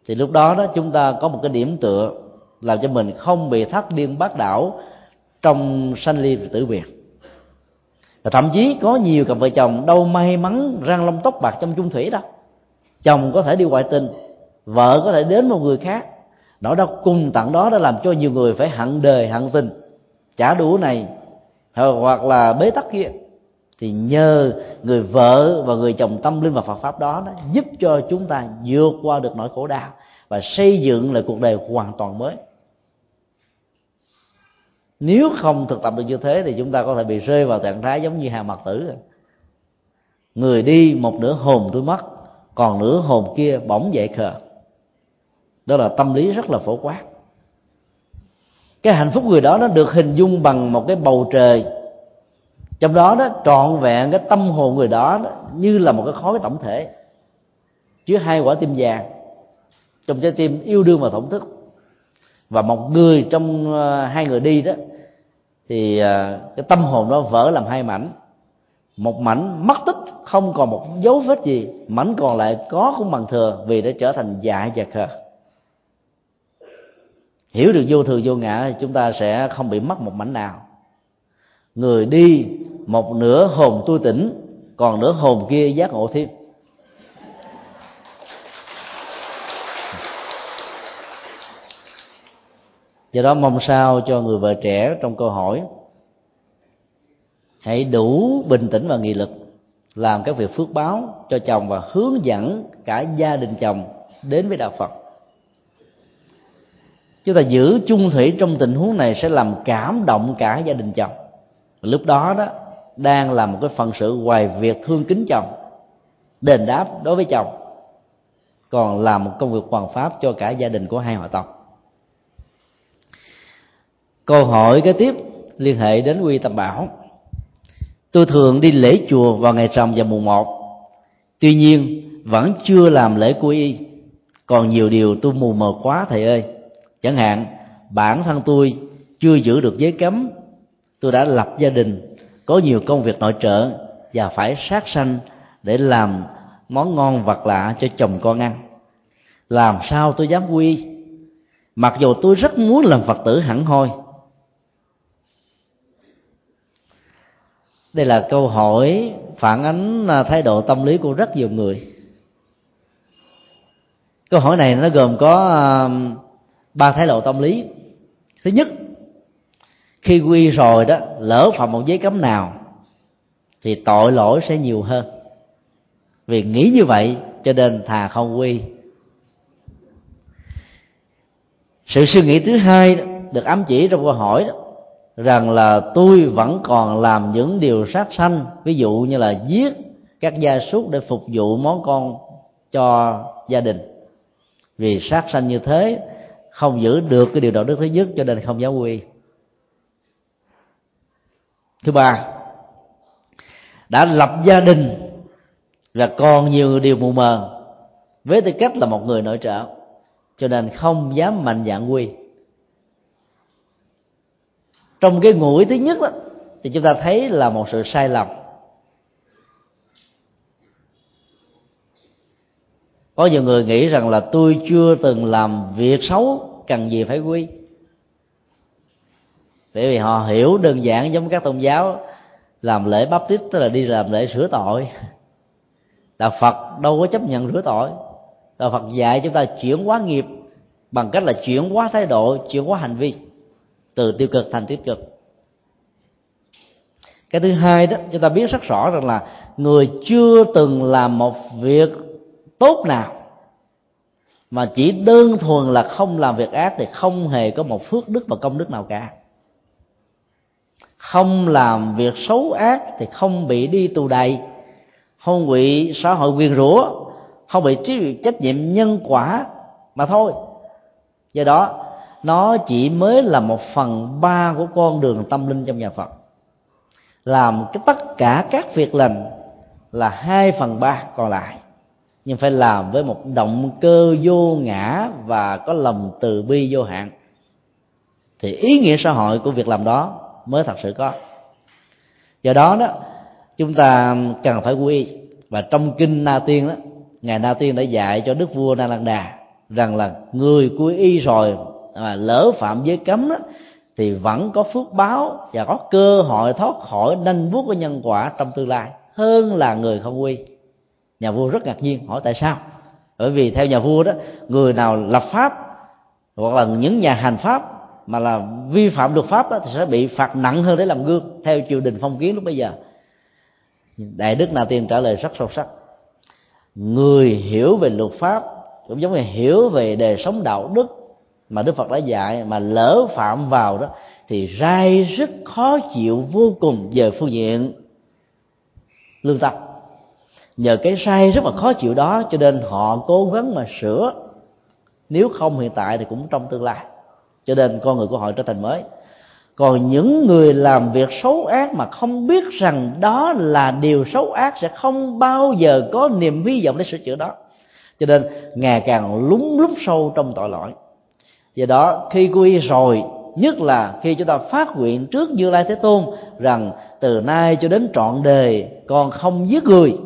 thì lúc đó đó chúng ta có một cái điểm tựa làm cho mình không bị thắt điên bác đảo trong sanh ly và tử biệt và thậm chí có nhiều cặp vợ chồng đâu may mắn răng lông tóc bạc trong chung thủy đâu chồng có thể đi ngoại tình vợ có thể đến một người khác. Nỗi đau cùng tặng đó đã làm cho nhiều người phải hận đời hận tình. Trả đũa này hoặc là bế tắc kia. Thì nhờ người vợ và người chồng tâm linh và Phật pháp đó, đó giúp cho chúng ta vượt qua được nỗi khổ đau và xây dựng lại cuộc đời hoàn toàn mới nếu không thực tập được như thế thì chúng ta có thể bị rơi vào trạng thái giống như hàng mặt tử. Người đi một nửa hồn tôi mất còn nửa hồn kia bỗng dậy khờ. Đó là tâm lý rất là phổ quát. Cái hạnh phúc người đó nó được hình dung bằng một cái bầu trời. Trong đó đó trọn vẹn cái tâm hồn người đó, đó như là một cái khối tổng thể. Chứa hai quả tim vàng. Trong trái tim yêu đương và thổn thức và một người trong ờ, hai người đi đó, thì ờ, cái tâm hồn nó vỡ làm hai mảnh. Một mảnh mất tích, không còn một dấu vết gì, mảnh còn lại có cũng bằng thừa vì đã trở thành dạ và dạ khờ. Hiểu được vô thường vô ngã thì chúng ta sẽ không bị mất một mảnh nào. Người đi, một nửa hồn tôi tỉnh, còn nửa hồn kia giác ngộ thêm. Do đó mong sao cho người vợ trẻ trong câu hỏi, hãy đủ bình tĩnh và nghị lực làm các việc phước báo cho chồng và hướng dẫn cả gia đình chồng đến với đạo phật. Chúng ta giữ chung thủy trong tình huống này sẽ làm cảm động cả gia đình chồng. Lúc đó đó, đang là một cái phần sự hoài việc thương kính chồng, đền đáp đối với chồng, còn làm một công việc hoàn pháp cho cả gia đình của hai họ tộc câu hỏi kế tiếp, liên hệ đến quy tâm bảo. Tôi thường đi lễ chùa vào ngày rằm và mùng một. Tuy nhiên, vẫn chưa làm lễ quy y. Còn nhiều điều tôi mù mờ quá, thầy ơi. Chẳng hạn, bản thân tôi chưa giữ được giới cấm. Tôi đã lập gia đình, có nhiều công việc nội trợ và phải sát sanh để làm món ngon vật lạ cho chồng con ăn. Làm sao tôi dám quy? Mặc dù tôi rất muốn làm phật tử hẳn hoi đây là câu hỏi phản ánh à, thái độ tâm lý của rất nhiều người. Câu hỏi này nó gồm có à, ba thái độ tâm lý. Thứ nhất khi quy rồi đó lỡ phạm một giấy cấm nào thì tội lỗi sẽ nhiều hơn. Vì nghĩ như vậy cho nên thà không quy. Sự suy nghĩ thứ hai được ám chỉ trong câu hỏi đó, rằng là tôi vẫn còn làm những điều sát sanh. Ví dụ như là giết các gia súc để phục vụ món con cho gia đình. Vì sát sanh như thế, không giữ được cái điều đạo đức thứ nhất, cho nên không giáo quy. Thứ ba, đã lập gia đình và còn nhiều điều mù mờ. Với tư cách là một người nội trợ, cho nên không dám mạnh dạng quy trong cái ngủi thứ nhất đó, thì chúng ta thấy là một sự sai lầm. Có nhiều người nghĩ rằng là tôi chưa từng làm việc xấu cần gì phải quy. Bởi vì họ hiểu đơn giản giống các tôn giáo làm lễ bắp tít tức là đi làm lễ sửa tội. Đạo phật đâu có chấp nhận rửa tội. Đạo phật dạy chúng ta chuyển hóa nghiệp bằng cách là chuyển hóa thái độ chuyển hóa hành vi từ tiêu cực thành tích cực. Cái thứ hai đó, chúng ta biết rất rõ rằng là người chưa từng làm một việc tốt nào, mà chỉ đơn thuần là không làm việc ác thì không hề có một phước đức và công đức nào cả. Không làm việc xấu ác thì không bị đi tù đầy, không bị xã hội quyền rủa, không bị trách nhiệm nhân quả mà thôi. Do đó nó chỉ mới là một phần ba của con đường tâm linh trong nhà phật. Làm cái tất cả các việc lành là hai phần ba còn lại. Nhưng phải làm với một động cơ vô ngã và có lòng từ bi vô hạn. Thì ý nghĩa xã hội của việc làm đó mới thật sự có. Do đó đó, chúng ta cần phải quy và trong kinh na tiên đó, ngài na tiên đã dạy cho đức vua na lan đà rằng là người quy y rồi mà lỡ phạm giới cấm đó, thì vẫn có phước báo và có cơ hội thoát khỏi nanh vuốt của nhân quả trong tương lai hơn là người không quy. Nhà vua rất ngạc nhiên hỏi tại sao? Bởi vì theo nhà vua đó người nào lập pháp hoặc là những nhà hành pháp mà là vi phạm luật pháp đó, thì sẽ bị phạt nặng hơn để làm gương theo triều đình phong kiến lúc bây giờ. Đại đức na tiên trả lời rất sâu sắc. Người hiểu về luật pháp cũng giống như hiểu về đời sống đạo đức mà đức phật đã dạy mà lỡ phạm vào đó, thì rai rất khó chịu vô cùng về phương diện lương tâm. Nhờ cái sai rất là khó chịu đó, cho nên họ cố gắng mà sửa. Nếu không hiện tại thì cũng trong tương lai. Cho nên con người của họ trở thành mới. Còn những người làm việc xấu ác mà không biết rằng đó là điều xấu ác sẽ không bao giờ có niềm hy vọng để sửa chữa đó. Cho nên ngày càng lúng lút sâu trong tội lỗi do đó, khi quy rồi, nhất là khi chúng ta phát nguyện trước như lai thế tôn rằng từ nay cho đến trọn đời, con không giết người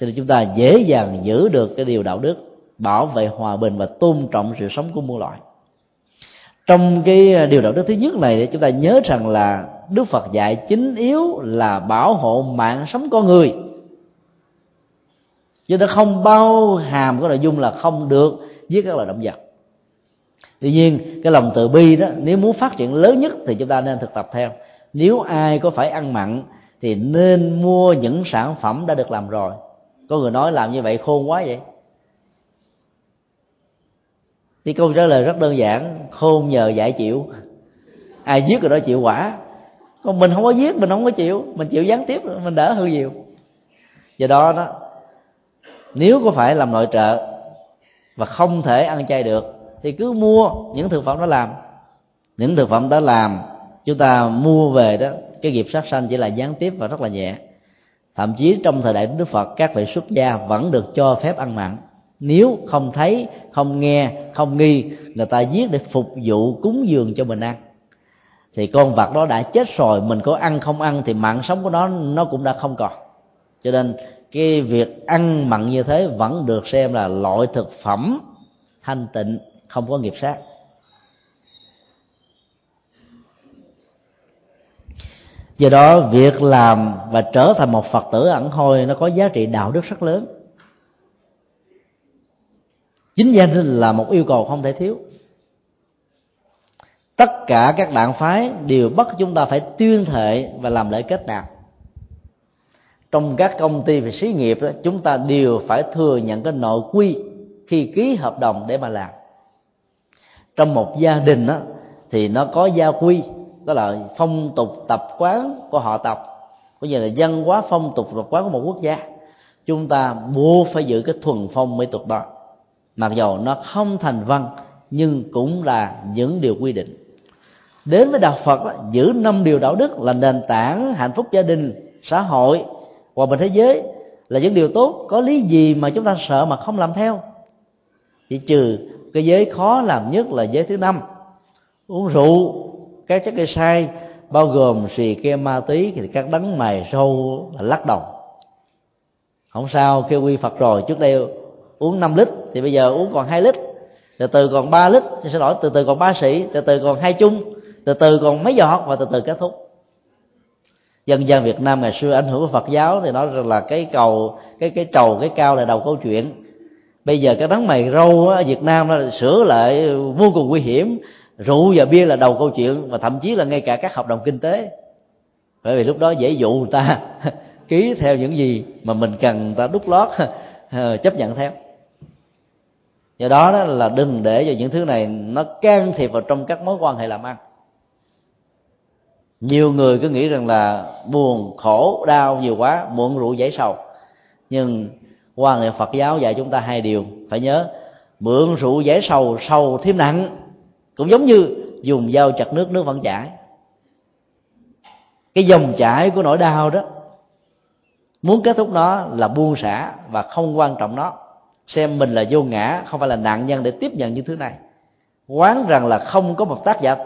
cho nên chúng ta dễ dàng giữ được cái điều đạo đức, bảo vệ hòa bình và tôn trọng sự sống của muôn loài. Trong cái điều đạo đức thứ nhất này, để chúng ta nhớ rằng là đức phật dạy chính yếu là bảo hộ mạng sống con người. Chứ nó không bao hàm cái nội dung là không được giết các loài động vật tuy nhiên, cái lòng từ bi đó, nếu muốn phát triển lớn nhất thì chúng ta nên thực tập theo. Nếu ai có phải ăn mặn thì nên mua những sản phẩm đã được làm rồi. Có người nói làm như vậy khôn quá vậy. Thì câu trả lời rất đơn giản, khôn nhờ giải chịu. Ai giết rồi đó chịu quả. Còn mình không có giết, mình không có chịu. Mình chịu gián tiếp, mình đỡ hơn nhiều. Do đó đó, nếu có phải làm nội trợ và không thể ăn chay được thì cứ mua những thực phẩm đó làm. Những thực phẩm đó làm, chúng ta mua về đó, cái nghiệp sát sanh chỉ là gián tiếp và rất là nhẹ. Thậm chí trong thời đại của đức phật, các vị xuất gia vẫn được cho phép ăn mặn. Nếu không thấy, không nghe, không nghi, người ta giết để phục vụ cúng dường cho mình ăn. Thì con vật đó đã chết rồi, mình có ăn không ăn thì mạng sống của nó nó cũng đã không còn. Cho nên cái việc ăn mặn như thế vẫn được xem là loại thực phẩm thanh tịnh không có nghiệp sát. Do đó việc làm và trở thành một phật tử ẩn hôi nó có giá trị đạo đức rất lớn. Chính danh là một yêu cầu không thể thiếu. Tất cả các đảng phái đều bắt chúng ta phải tuyên thệ và làm lễ kết nạp trong các công ty và xí nghiệp đó, chúng ta đều phải thừa nhận cái nội quy khi ký hợp đồng để mà làm trong một gia đình đó, thì nó có gia quy đó là phong tục tập quán của họ tộc cũng như là văn hóa phong tục tập quán của một quốc gia. Chúng ta buộc phải giữ cái thuần phong mỹ tục đó. Mặc dầu nó không thành văn nhưng cũng là những điều quy định. Đến với đạo phật đó, giữ năm điều đạo đức là nền tảng hạnh phúc gia đình xã hội hòa bình thế giới là những điều tốt. Có lý gì mà chúng ta sợ mà không làm theo? Chỉ trừ cái giới khó làm nhất là giới thứ năm. Uống rượu, các chất gây sai, bao gồm xì ke ma túy thì các đấng mày sâu là lắc đầu. Không sao, kêu quy phật rồi, trước đây uống 5 lít, thì bây giờ uống còn 2 lít. Từ từ còn 3 lít, thì sẽ đổi từ từ còn ba sĩ từ từ còn hai chung, từ từ còn mấy giọt và từ từ kết thúc. Dân gian Việt Nam ngày xưa ảnh hưởng của Phật giáo thì nói rằng là cái cầu, cái cái trầu, cái cao là đầu câu chuyện bây giờ cái đấng mày râu ở Việt Nam nó sửa lại vô cùng nguy hiểm. Rượu và bia là đầu câu chuyện và thậm chí là ngay cả các hợp đồng kinh tế. Bởi vì lúc đó dễ dụ người ta ký theo những gì mà mình cần người ta đút lót ờ, chấp nhận theo. Do đó, đó là đừng để cho những thứ này nó can thiệp vào trong các mối quan hệ làm ăn. Nhiều người cứ nghĩ rằng là buồn khổ đau nhiều quá muộn rượu giải sầu. Nhưng quan niệm phật giáo dạy chúng ta hai điều, phải nhớ, mượn rượu giải sầu sầu thêm nặng. Cũng giống như dùng dao chặt nước nước vẫn chảy. Cái dòng chảy của nỗi đau đó, muốn kết thúc nó là buông xả và không quan trọng nó. Xem mình là vô ngã, không phải là nạn nhân để tiếp nhận những thứ này. Quán rằng là không có một tác giả cố